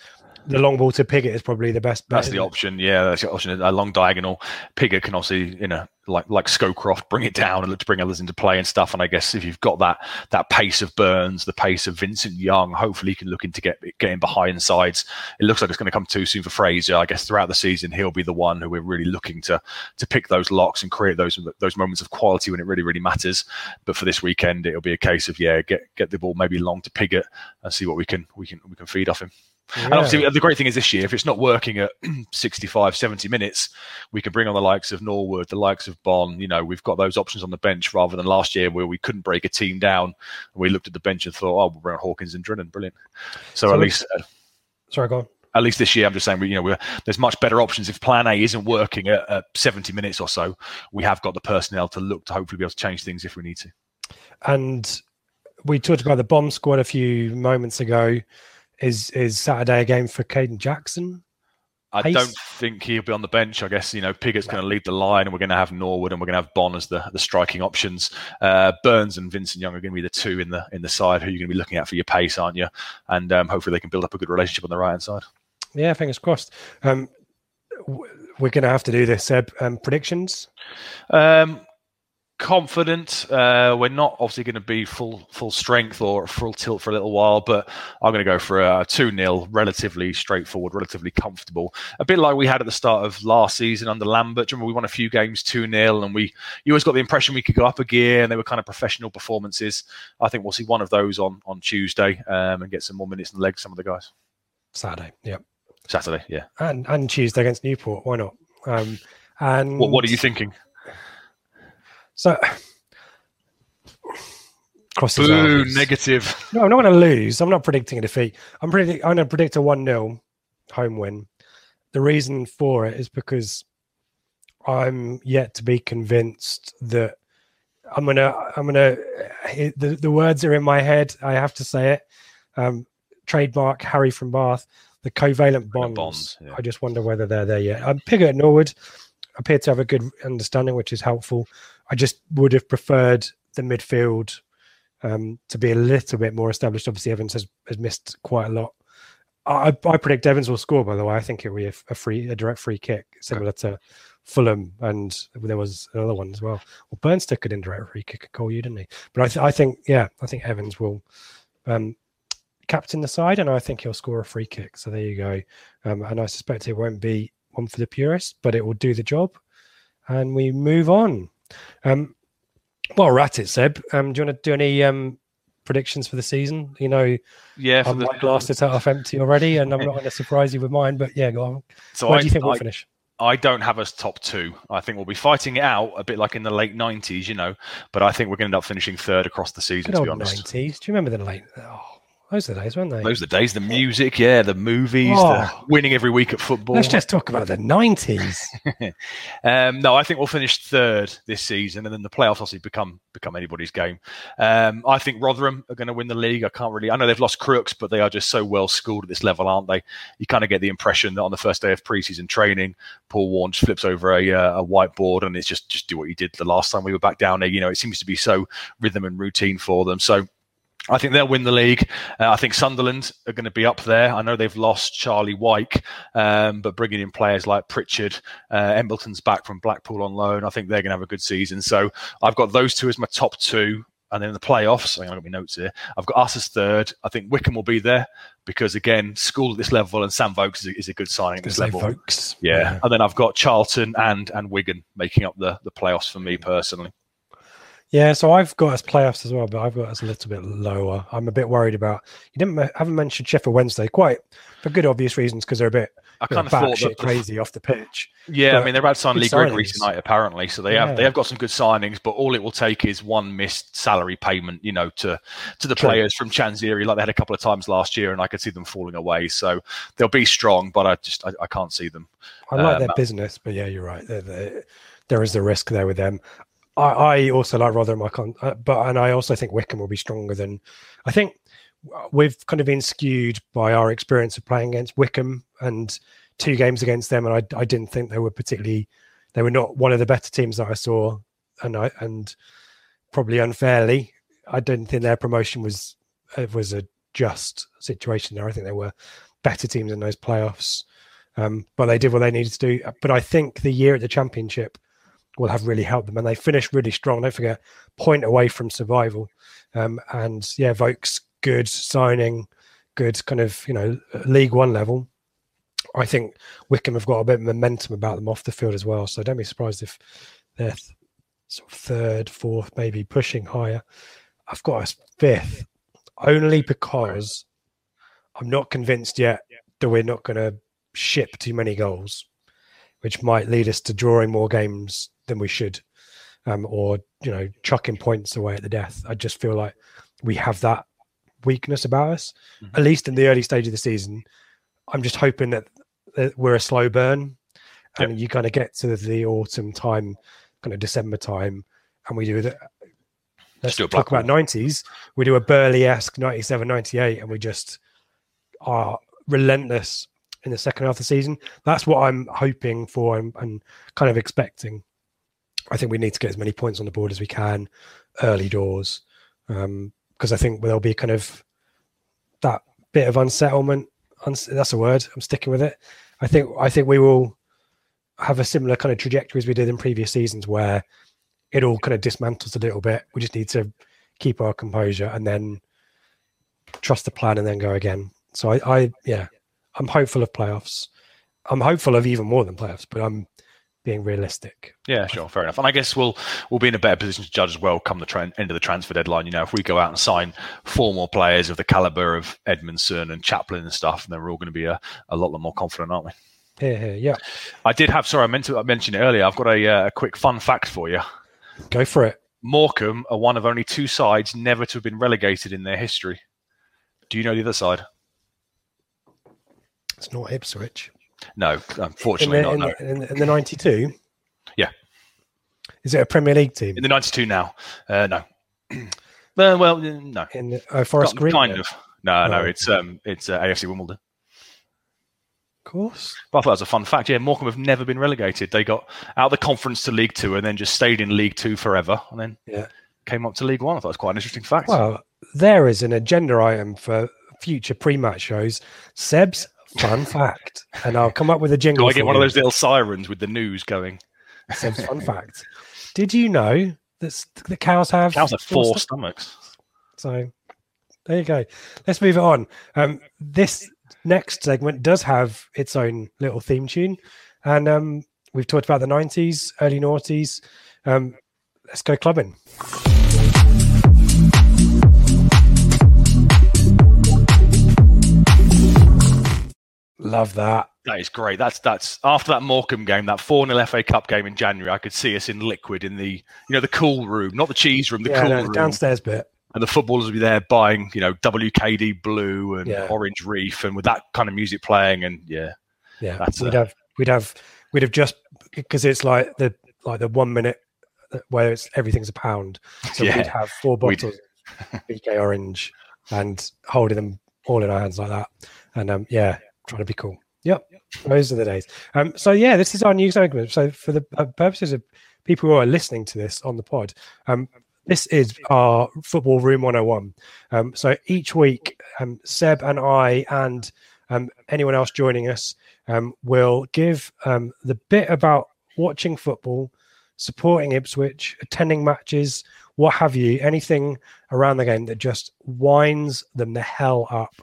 the long ball to Pigott is probably the best. That's the option. Yeah, that's the option. A long diagonal. Piggott can obviously, you know, like like Scowcroft, bring it down and look to bring others into play and stuff. And I guess if you've got that that pace of Burns, the pace of Vincent Young, hopefully he can look into get getting behind sides. It looks like it's going to come too soon for Fraser. I guess throughout the season he'll be the one who we're really looking to to pick those locks and create those those moments of quality when it really really matters. But for this weekend, it'll be a case of yeah, get get the ball maybe long to Pigott and see what we can we can we can feed off him. And obviously, the great thing is this year, if it's not working at 65, 70 minutes, we can bring on the likes of Norwood, the likes of Bonne. You know, we've got those options on the bench rather than last year where we couldn't break a team down. And we looked at the bench and thought, oh, we'll bring on Hawkins and Drinan. Brilliant. So, So at least. Uh, Sorry, go on. at least this year, I'm just saying, we, you know, we're, there's much better options. If Plan A isn't working at, at 70 minutes or so, we have got the personnel to look to hopefully be able to change things if we need to. and we talked about the bomb squad a few moments ago. Is is Saturday a game for Kayden Jackson? I Pace. don't think he'll be on the bench. I guess you know Pigott's going to lead the line, and we're going to have Norwood, and we're going to have Bonne as the, the striking options. Uh, Burns and Vincent Young are going to be the two in the in the side who you're going to be looking at for your pace, aren't you? And um, hopefully they can build up a good relationship on the right hand side. Yeah, fingers crossed. Um, w- we're going to have to do this. Seb. Um, predictions. Um, confident. Uh, we're not obviously going to be full full strength or full tilt for a little while, but I'm going to go for a two 0 relatively straightforward, relatively comfortable. A bit like we had at the start of last season under Lambert. Remember, we won a few games two 0 and we you always got the impression we could go up a gear, and they were kind of professional performances. I think we'll see one of those on on Tuesday um, and get some more minutes and legs. Some of the guys Saturday. Yeah, Saturday. Yeah. and and Tuesday against Newport. Why not? Um, and What What are you thinking? So. Crosses Boo! Negative. No, I'm not going to lose. I'm not predicting a defeat. I'm predicting. I'm going to predict a one 0 home win. The reason for it is because I'm yet to be convinced that I'm gonna. I'm gonna. The the words are in my head. I have to say it. Um, trademark Harry from Bath. the covalent bonds. bonds, yeah. I just wonder whether they're there yet. Um, Pigott and Norwood appear to have a good understanding, which is helpful. I just would have preferred the midfield um, to be a little bit more established. Obviously, Evans has, has missed quite a lot. I, I predict Evans will score. By the way, I think it will be a, a free, a direct free kick, similar to Fulham, and there was another one as well. Well, Burns took an indirect free kick goal, you didn't he? But I, th- I think, yeah, I think Evans will um, captain the side, and I think he'll score a free kick. So there you go. Um, and I suspect it won't be one for the purists, but it will do the job. And we move on. Um, well, rat it, Seb. Um, do you want to do any um, predictions for the season? You know, Yeah, for um, the, my glass is half empty already, and I'm not going to surprise you with mine. But yeah, go on. so Where I, do you think we'll finish? I don't have us top two. I think we'll be fighting it out a bit like in the late '90s, you know. But I think we're going to end up finishing third across the season. Good To be honest, nineties. Do you remember the late? Oh, those are the days, weren't they? those are the days. The music, yeah, the movies, the Oh. winning every week at football. Let's just talk about the nineties. um, no, I think we'll finish third this season, and then the playoffs obviously become become anybody's game. Um, I think Rotherham are going to win the league. I can't really. I know they've lost Crooks, but they are just so well schooled at this level, aren't they? You kind of get the impression that on the first day of preseason training, Paul Warne flips over a, uh, a whiteboard and it's just just do what you did the last time we were back down there. You know, it seems to be so rhythm and routine for them. So. I think they'll win the league. Uh, I think Sunderland are going to be up there. I know they've lost Charlie Wyke, um, but bringing in players like Pritchard, uh, Embleton's back from Blackpool on loan. I think they're going to have a good season. So I've got those two as my top two. And then in the playoffs, I've got my notes here. I've got us as third. I think Wycombe will be there because, again, school at this level and Sam Vokes is a, is a good signing at this level. folks. Yeah. And then I've got Charlton and and Wigan making up the, the playoffs for me personally. Yeah, so I've got us playoffs as well, but I've got us a little bit lower. I'm a bit worried about. You didn't haven't mentioned Sheffield Wednesday quite for good obvious reasons because they're a bit I kind of thought that crazy off the pitch. Yeah, But I mean they're about to sign Lee Gregory tonight, apparently. So they have they have got some good signings, but all it will take is one missed salary payment, you know, to to the True. players from Chansiri, like they had a couple of times last year, and I could see them falling away. So they'll be strong, but I just I, I can't see them. I like Um, their business, but yeah, you're right. There- there- there is the risk there with them. I, I also like Rotherham. I can't, uh, but and I also think Wycombe will be stronger than. I think we've kind of been skewed by our experience of playing against Wycombe and two games against them, and I, I didn't think they were particularly. They were not one of the better teams that I saw, and I and probably unfairly, I didn't think their promotion was it was a just situation there. I think they were better teams in those playoffs. Um, but they did what they needed to do. But I think the year at the championship will have really helped them, and they finished really strong. Don't forget, point away from survival. Um, and yeah, Vokes good signing, good kind of you know League One level. I think Wycombe have got a bit of momentum about them off the field as well. So don't be surprised if they're th- sort of third, fourth, maybe pushing higher. I've got us fifth, only because I'm not convinced yet that we're not going to ship too many goals, which might lead us to drawing more games than we should, um, or you know, chucking points away at the death. I just feel like we have that weakness about us, at least in the early stage of the season. I'm just hoping that, that we're a slow burn, and you kind of get to the autumn time, kind of December time, and we do the. Let's do talk about 90s. We do a Burley esque 97, 98, and we just are relentless in the second half of the season. That's what I'm hoping for and, and kind of expecting. I think we need to get as many points on the board as we can early doors um, because I think there'll be kind of that bit of unsettlement. Uns- that's a word. I'm sticking with it. I think I think we will have a similar kind of trajectory as we did in previous seasons, where it all kind of dismantles a little bit. We just need to keep our composure and then trust the plan and then go again. So I, I yeah, I'm hopeful of playoffs. I'm hopeful of even more than playoffs, but I'm being realistic. Yeah, sure, fair enough. And I guess we'll we'll be in a better position to judge as well come the tra- end of the transfer deadline. You know, if we go out and sign four more players of the caliber of Edmundson and Chaplin and stuff, then we're all going to be a, a lot, more confident, aren't we? Yeah, yeah. I did have. Sorry, I meant to I mentioned it earlier. I've got a, uh, a quick fun fact for you. Go for it. Morecambe are one of only two sides never to have been relegated in their history. Do you know the other side? It's not Ipswich. No, In unfortunately the, not. in, No. the, in, the, 92? Yeah. Is it a Premier League team? In the 92 now. Uh, no. well, well, uh, no. In the, oh, Forest Green? kind of. No, no, Oh. it's um, it's uh, AFC Wimbledon. Of course. But I thought that was a fun fact. Yeah, Morecambe have never been relegated. They got out of the conference to League Two and then just stayed in League Two forever, and then Yeah. came up to League One. I thought it was quite an interesting fact. Well, there is an agenda item for future pre-match shows. Seb's fun fact, and I'll come up with a jingle. Do I get one of those little sirens with the news going? Seb's fun fact. Did you know that the cows have Cows have four four stomachs? stomachs. So there you go. Let's move it on. Um, this next segment does have its own little theme tune, and um, we've talked about the '90s, early noughties. Um, let's go clubbing. Love that. That is great. That's that's after that Morecambe game, that four 0 FA Cup game in January. I could see us in liquid in the you know the cool room, not the cheese room, the yeah, cool no, room, downstairs bit. and the footballers would be there buying you know WKD Blue and Yeah. Orange Reef, and with that kind of music playing, and yeah, Yeah, That's we'd a- have we'd have we'd have just because it's like the like the one minute where it's everything's a pound. So Yeah. we'd have four bottles of BK Orange and holding them all in our hands like that. And um, yeah, trying to be cool. Yep, those are the days. Um, so yeah, this is our new segment. So for the uh, purposes of people who are listening to this on the pod, um, this is our football room 101. Um, so each week, um, Seb and I and um, anyone else joining us um, will give um, the bit about watching football, supporting Ipswich, attending matches, what have you, anything around the game that just winds them the hell up.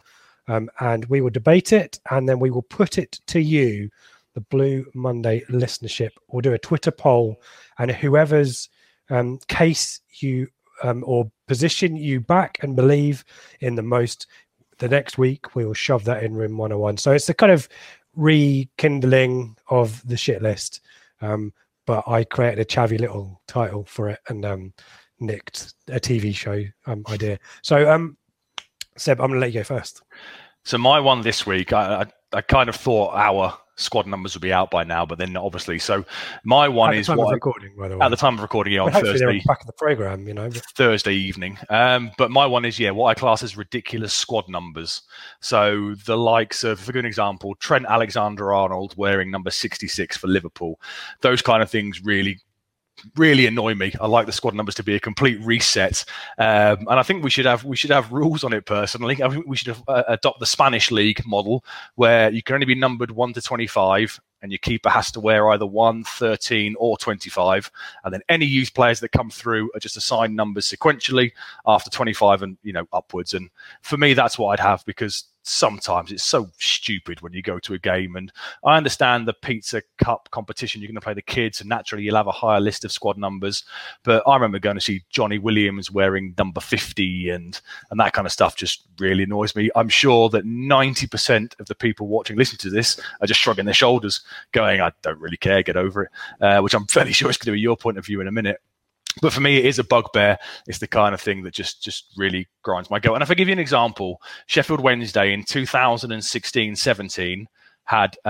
Um, and we will debate it and then we will put it to you, the Blue Monday listenership. We'll do a Twitter poll, and whoever's um, case you um, or position you back and believe in the most, the next week we will shove that in room 101. So it's the kind of rekindling of the shit list. Um, but I created a chavvy little title for it and um, nicked a TV show um, idea. So, Seb, I'm going to let you go first. So my one this week, I, I, I kind of thought our squad numbers would be out by now, but then obviously, so my one is of what recording, by the way. at the time of recording yeah, on hopefully Thursday. back in the program, you know. Thursday evening. Um, but my one is, yeah, what I class as ridiculous squad numbers. So the likes of, for good example, Trent Alexander Arnold wearing number 66 for Liverpool. Those kind of things really, really annoy me. I like the squad numbers to be a complete reset. Um, and I think we should have we should have rules on it personally. I think we should have, uh, adopt the Spanish league model where you can only be numbered 1 to 25 and your keeper has to wear either 1, 13 or 25 and then any youth players that come through are just assigned numbers sequentially after 25 and you know upwards and for me that's what i'd have because sometimes it's so stupid when you go to a game and i understand the pizza cup competition you're going to play the kids and naturally you'll have a higher list of squad numbers but i remember going to see johnny williams wearing number 50 and and that kind of stuff just really annoys me. I'm sure that 90% of the people watching listening to this are just shrugging their shoulders going i don't really care get over it uh, which i'm fairly sure is going to be your point of view in a minute but for me, it is a bugbear. It's the kind of thing that just just really grinds my goat. And if I give you an example, Sheffield Wednesday in 2016-17 had uh,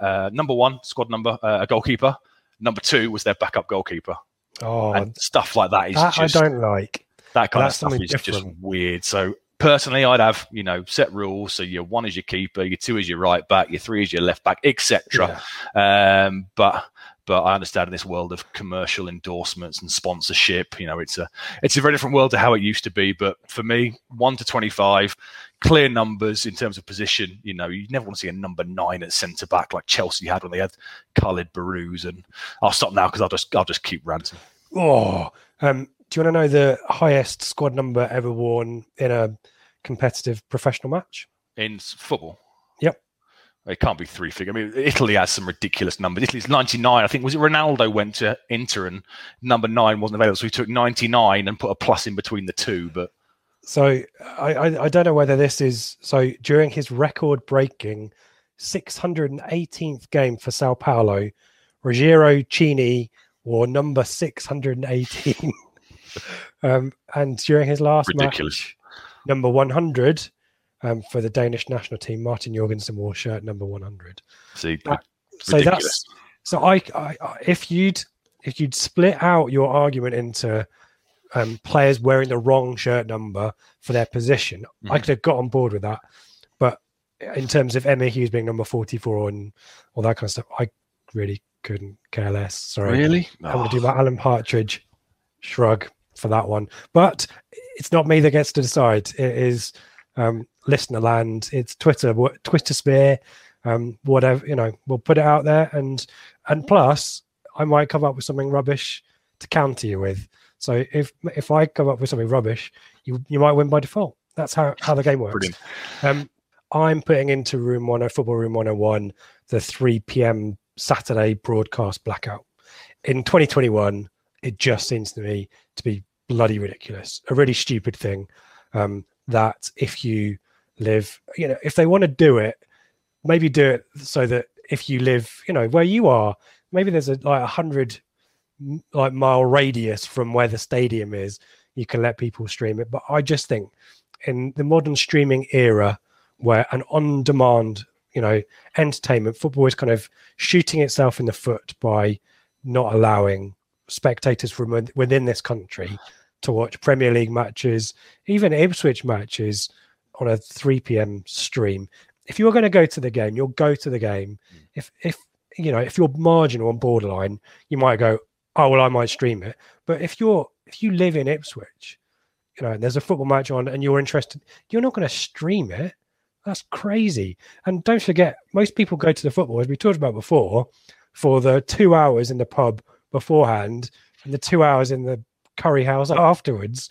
uh, number one squad number uh, a goalkeeper. Number two was their backup goalkeeper, Oh, and stuff like that is that just I don't like. that kind of stuff is just weird. So personally, I'd have you know set rules. So your one is your keeper, your two is your right back, your three is your left back, etc. Um, but but I understand in this world of commercial endorsements and sponsorship, you know, it's a it's a very different world to how it used to be. But for me, one to twenty five. Clear numbers in terms of position. You know, you never want to see a number nine at centre back like Chelsea had when they had Khalid Boulahrouz. And I'll stop now because I'll just I'll just keep ranting. Oh, um, do you want to know the highest squad number ever worn in a competitive professional match? in football. It can't be three figure. I mean, Italy has some ridiculous numbers. Italy's 99. I think, was it Ronaldo went to Inter and number nine wasn't available. So he took 99 and put a plus in between the two. But So I, I, I don't know whether this is so during his record breaking 618th game for Sao Paulo, Rogério Ceni wore number 618. um, and during his last ridiculous. match, number 100 um, for the Danish national team, Martin Jorgensen wore shirt number 100. See, That- So ridiculous. that's so I, I I- if you'd if you'd split out your argument into um, players wearing the wrong shirt number for their position, I Mhm. could have got on board with that. But in terms of Emyr Huws being number 44 and all that kind of stuff, I really couldn't care less. Sorry. Really? I'm going to do my Alan Partridge shrug for that one. But it's not me that gets to decide. It is um, listener land. It's Twitter, Twitter sphere, um, whatever. You know, we'll put it out there, and and plus, I might come up with something rubbish to counter you with. So if if I come up with something rubbish, you you might win by default. That's how how the game works. Um, I'm putting into room one, football room 101, the 3 p.m. Saturday broadcast blackout. In 2021, it just seems to me to be bloody ridiculous, a really stupid thing. Um, that if you live, you know, if they want to do it, maybe do it so that if you live, you know, where you are, maybe there's a like a hundred like mile radius from where the stadium is, you can let people stream it. But I just think in the modern streaming era, where an on-demand, you know, entertainment football is kind of shooting itself in the foot by not allowing spectators from within this country to watch Premier League matches, even Ipswich matches on a 3 p.m. stream. If you're going to go to the game, you'll go to the game. Mm. If if you know if you're marginal on borderline, you might go, oh well, I might stream it. But if you're if you live in Ipswich, you know, and there's a football match on, and you're interested, you're not going to stream it. That's crazy. And don't forget, most people go to the football, as we talked about before, for the two hours in the pub beforehand and the two hours in the curry house afterwards.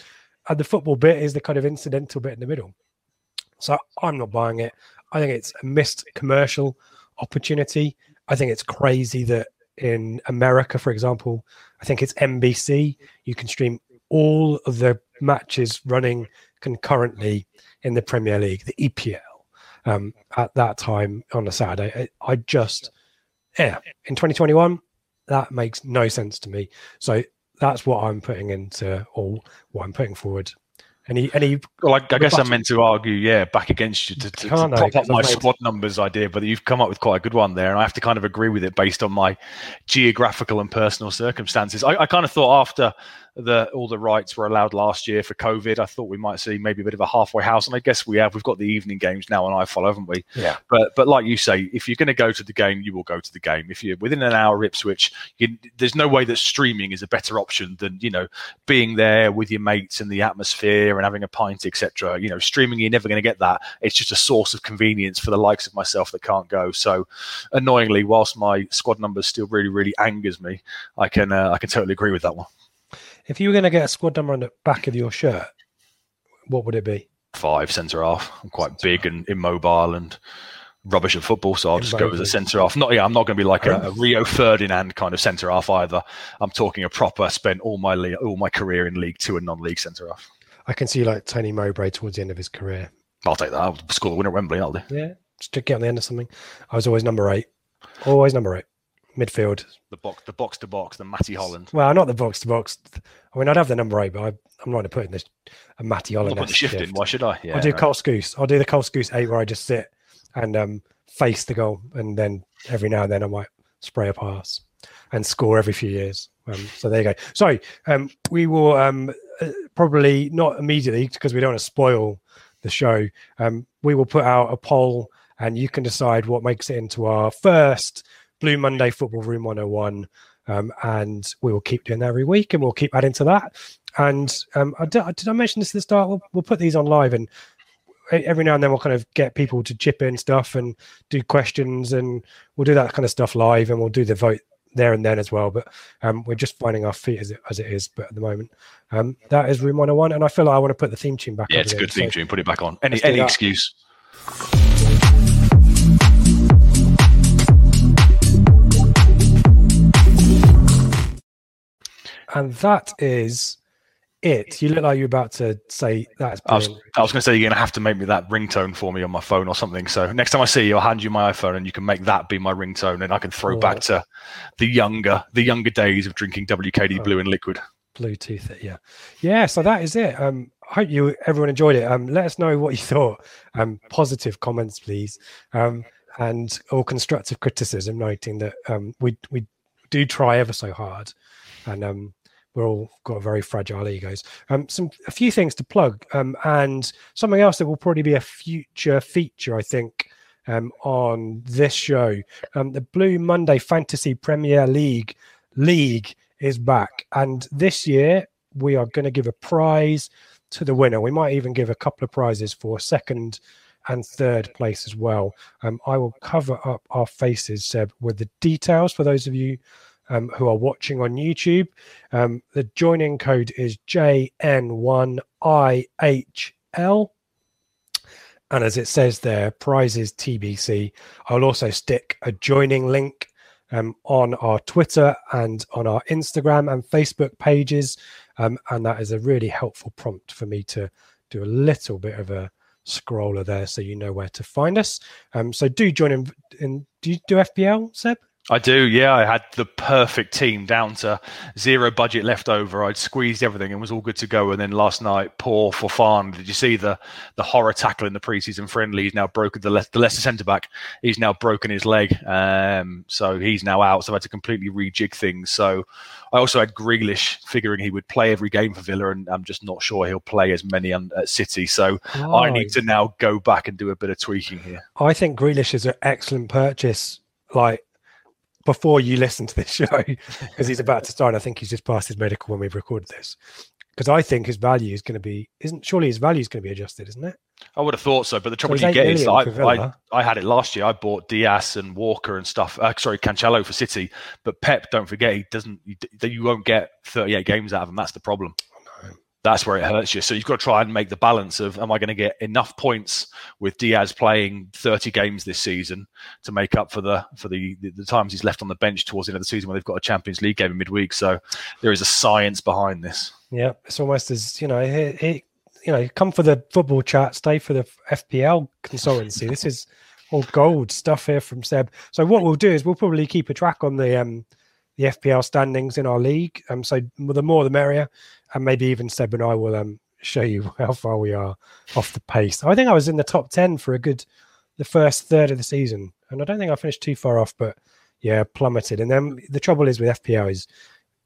And the football bit is the kind of incidental bit in the middle. So I'm not buying it. I think it's a missed commercial opportunity. I think it's crazy that in America, for example, I think it's NBC. You can stream all of the matches running concurrently in the Premier League, the EPL, um, at that time on a Saturday. I, I just, yeah, in 2021, that makes no sense to me. So that's what I'm putting into, all what I'm putting forward. Any, any? Well, I, I guess I meant to argue, yeah, back against you to, to, to prop up my squad numbers idea, but you've come up with quite a good one there, and I have to kind of agree with it based on my geographical and personal circumstances. I, I kind of thought after the all the rights were allowed last year for COVID. I thought we might see maybe a bit of a halfway house, and I guess we have. We've got the evening games now on iFollow, haven't we? Yeah. But but like you say, if you're going to go to the game, you will go to the game. If you're within an hour Ipswich, you, there's no way that streaming is a better option than you know being there with your mates and the atmosphere and having a pint, etc. You know, streaming you're never going to get that. It's just a source of convenience for the likes of myself that can't go. So annoyingly, whilst my squad number still really really angers me, I can uh, I can totally agree with that one. If you were going to get a squad number on the back of your shirt, what would it be? Five centre half. I'm quite big and immobile and rubbish at football, so I'll just go as a centre half. Not yeah, I'm not going to be like a, a, Rio Ferdinand kind of centre half either. I'm talking a proper. Spent all my all my career in League Two and non-league centre half. I can see like Tony Mowbray towards the end of his career. I'll take that. I'll score the winner at Wembley. I'll do. Yeah, just to get on the end of something. I was always number eight. Always number eight midfield. The box, the box to box, the Matty Holland. Well, not the box to box. I mean, I'd have the number eight, but I, am not going to put in this a Matty Holland. Put the shift, shift, in. Why should I? Yeah, I'll do right. Carl Skuse. I'll do the Carl Skuse eight where I just sit and um, face the goal, and then every now and then I might spray a pass and score every few years. Um, so there you go. So um, we will um, probably not immediately because we don't want to spoil the show. Um, we will put out a poll, and you can decide what makes it into our first Blue Monday Football Room 101. Um, and we will keep doing that every week and we'll keep adding to that. And um, I did, did I mention this at the start? We'll, we'll put these on live and every now and then we'll kind of get people to chip in stuff and do questions and we'll do that kind of stuff live and we'll do the vote there and then as well. But um, we're just finding our feet as it, as it is. But at the moment, um, that is Room 101. And I feel like I want to put the theme tune back Yeah, it's a good theme so tune. Put it back on. Any, any excuse. and that is it. You look like you're about to say that's. I was, I was going to say you're going to have to make me that ringtone for me on my phone or something. So next time I see you, I'll hand you my iPhone and you can make that be my ringtone, and I can throw oh. back to the younger, the younger days of drinking WKD oh. Blue and liquid. Bluetooth, yeah, yeah. So that is it. Um, I hope you everyone enjoyed it. Um, let us know what you thought. Um, positive comments, please. Um, and or constructive criticism, noting that um, we we do try ever so hard, and um, we're all got very fragile egos. Um, some a few things to plug, um, and something else that will probably be a future feature, I think, um, on this show. Um, the Blue Monday Fantasy Premier League league is back, and this year we are going to give a prize to the winner. We might even give a couple of prizes for second and third place as well. Um, I will cover up our faces, Seb, with the details for those of you um, who are watching on YouTube. Um, the joining code is JN1IHL. And as it says there, prizes TBC. I'll also stick a joining link um, on our Twitter and on our Instagram and Facebook pages. Um, and that is a really helpful prompt for me to do a little bit of a scroller there so you know where to find us. Um, so do join in. in do you do FPL, Seb? I do, yeah. I had the perfect team down to zero budget left over. I'd squeezed everything and was all good to go. And then last night, poor Fofana. Did you see the the horror tackle in the preseason friendly? He's now broken the, Le- the Leicester centre back. He's now broken his leg, um, so he's now out. So I had to completely rejig things. So I also had Grealish, figuring he would play every game for Villa, and I'm just not sure he'll play as many at City. So oh. I need to now go back and do a bit of tweaking here. I think Grealish is an excellent purchase. Like before you listen to this show because he's about to start. I think he's just passed his medical when we've recorded this. Because I think his value is going to be isn't surely his value is going to be adjusted, isn't it? I would have thought so, but the trouble so you get is I, I, I, had it last year. I bought Dias and Walker and stuff. Uh, sorry, Cancelo for City, but Pep. Don't forget, he doesn't. You, you won't get 38 games out of him. That's the problem that's where it hurts you. So you've got to try and make the balance of am I going to get enough points with Dias playing 30 games this season to make up for the for the, the, the times he's left on the bench towards the end of the season when they've got a Champions League game in midweek. So there is a science behind this. Yeah, it's almost as you know, you know, come for the football chat, stay for the FPL consultancy. this is all gold stuff here from Seb. So what we'll do is we'll probably keep a track on the um the FPL standings in our league. Um, so the more the merrier and maybe even Seb and I will um, show you how far we are off the pace. I think I was in the top ten for a good the first third of the season, and I don't think I finished too far off, but yeah, plummeted. And then the trouble is with FPL is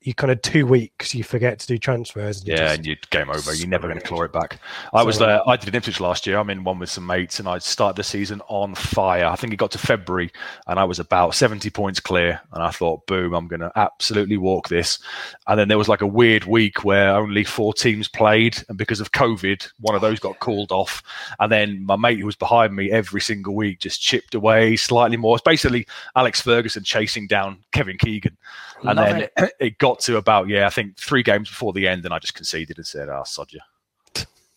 you kind of two weeks you forget to do transfers. And yeah, and you game over. You're never going to claw it back. I so, was there. I did an Ipswich last year. I'm in one with some mates, and I started the season on fire. I think it got to February, and I was about 70 points clear. And I thought, boom, I'm going to absolutely walk this. And then there was like a weird week where only four teams played, and because of COVID, one of those got called off. And then my mate who was behind me every single week just chipped away slightly more. It's basically Alex Ferguson chasing down Kevin Keegan, and Love then it. it got got to about yeah, I think three games before the end, and I just conceded and said, "Ah, oh, sod you."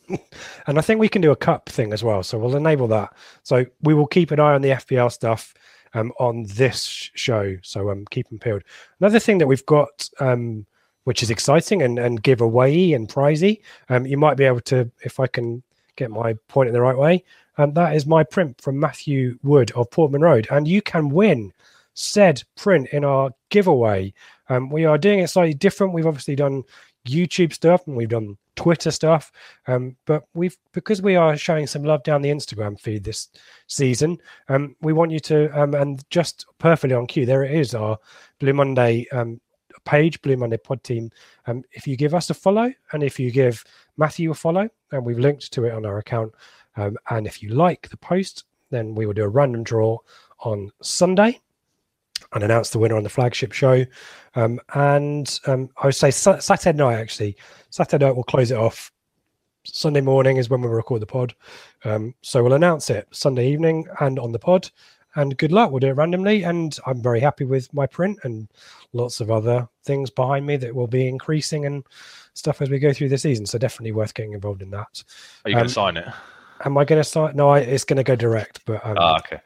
and I think we can do a cup thing as well, so we'll enable that. So we will keep an eye on the FPL stuff um, on this show. So um, keep them peeled. Another thing that we've got, um, which is exciting and and giveaway and prizey, um, you might be able to, if I can get my point in the right way, and that is my print from Matthew Wood of Portman Road, and you can win said print in our giveaway. Um, we are doing it slightly different. We've obviously done YouTube stuff and we've done Twitter stuff, um, but we've because we are showing some love down the Instagram feed this season. Um, we want you to um, and just perfectly on cue. There it is, our Blue Monday um, page, Blue Monday Pod Team. Um, if you give us a follow and if you give Matthew a follow, and we've linked to it on our account, um, and if you like the post, then we will do a random draw on Sunday and announce the winner on the flagship show. Um, and um, I would say Saturday night, actually. Saturday night, we'll close it off. Sunday morning is when we'll record the pod. Um, so we'll announce it Sunday evening and on the pod. And good luck. We'll do it randomly. And I'm very happy with my print and lots of other things behind me that will be increasing and stuff as we go through the season. So definitely worth getting involved in that. Are you going to um, sign it? Am I going to start? No, I, it's going to go direct. But um, oh, okay.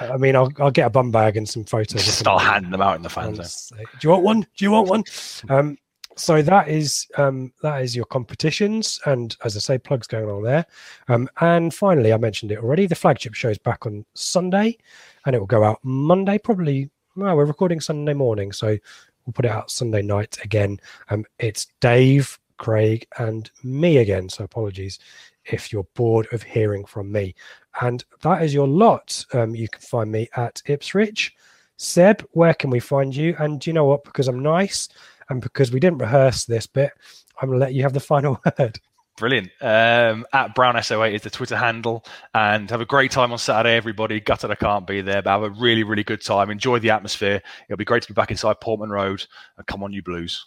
I mean, I'll I'll get a bum bag and some photos. Start handing them out in the fans. Do you want one? Do you want one? Um, so that is um, that is your competitions, and as I say, plugs going on there. Um, and finally, I mentioned it already. The flagship show is back on Sunday, and it will go out Monday. Probably. Well, we're recording Sunday morning, so we'll put it out Sunday night again. Um, it's Dave, Craig, and me again. So apologies if you're bored of hearing from me. And that is your lot. Um, you can find me at Ipswich. Seb, where can we find you? And do you know what? Because I'm nice and because we didn't rehearse this bit, I'm going to let you have the final word. Brilliant. Um, at Brown SO8 is the Twitter handle. And have a great time on Saturday, everybody. Gutted I can't be there, but have a really, really good time. Enjoy the atmosphere. It'll be great to be back inside Portman Road. And come on, you Blues.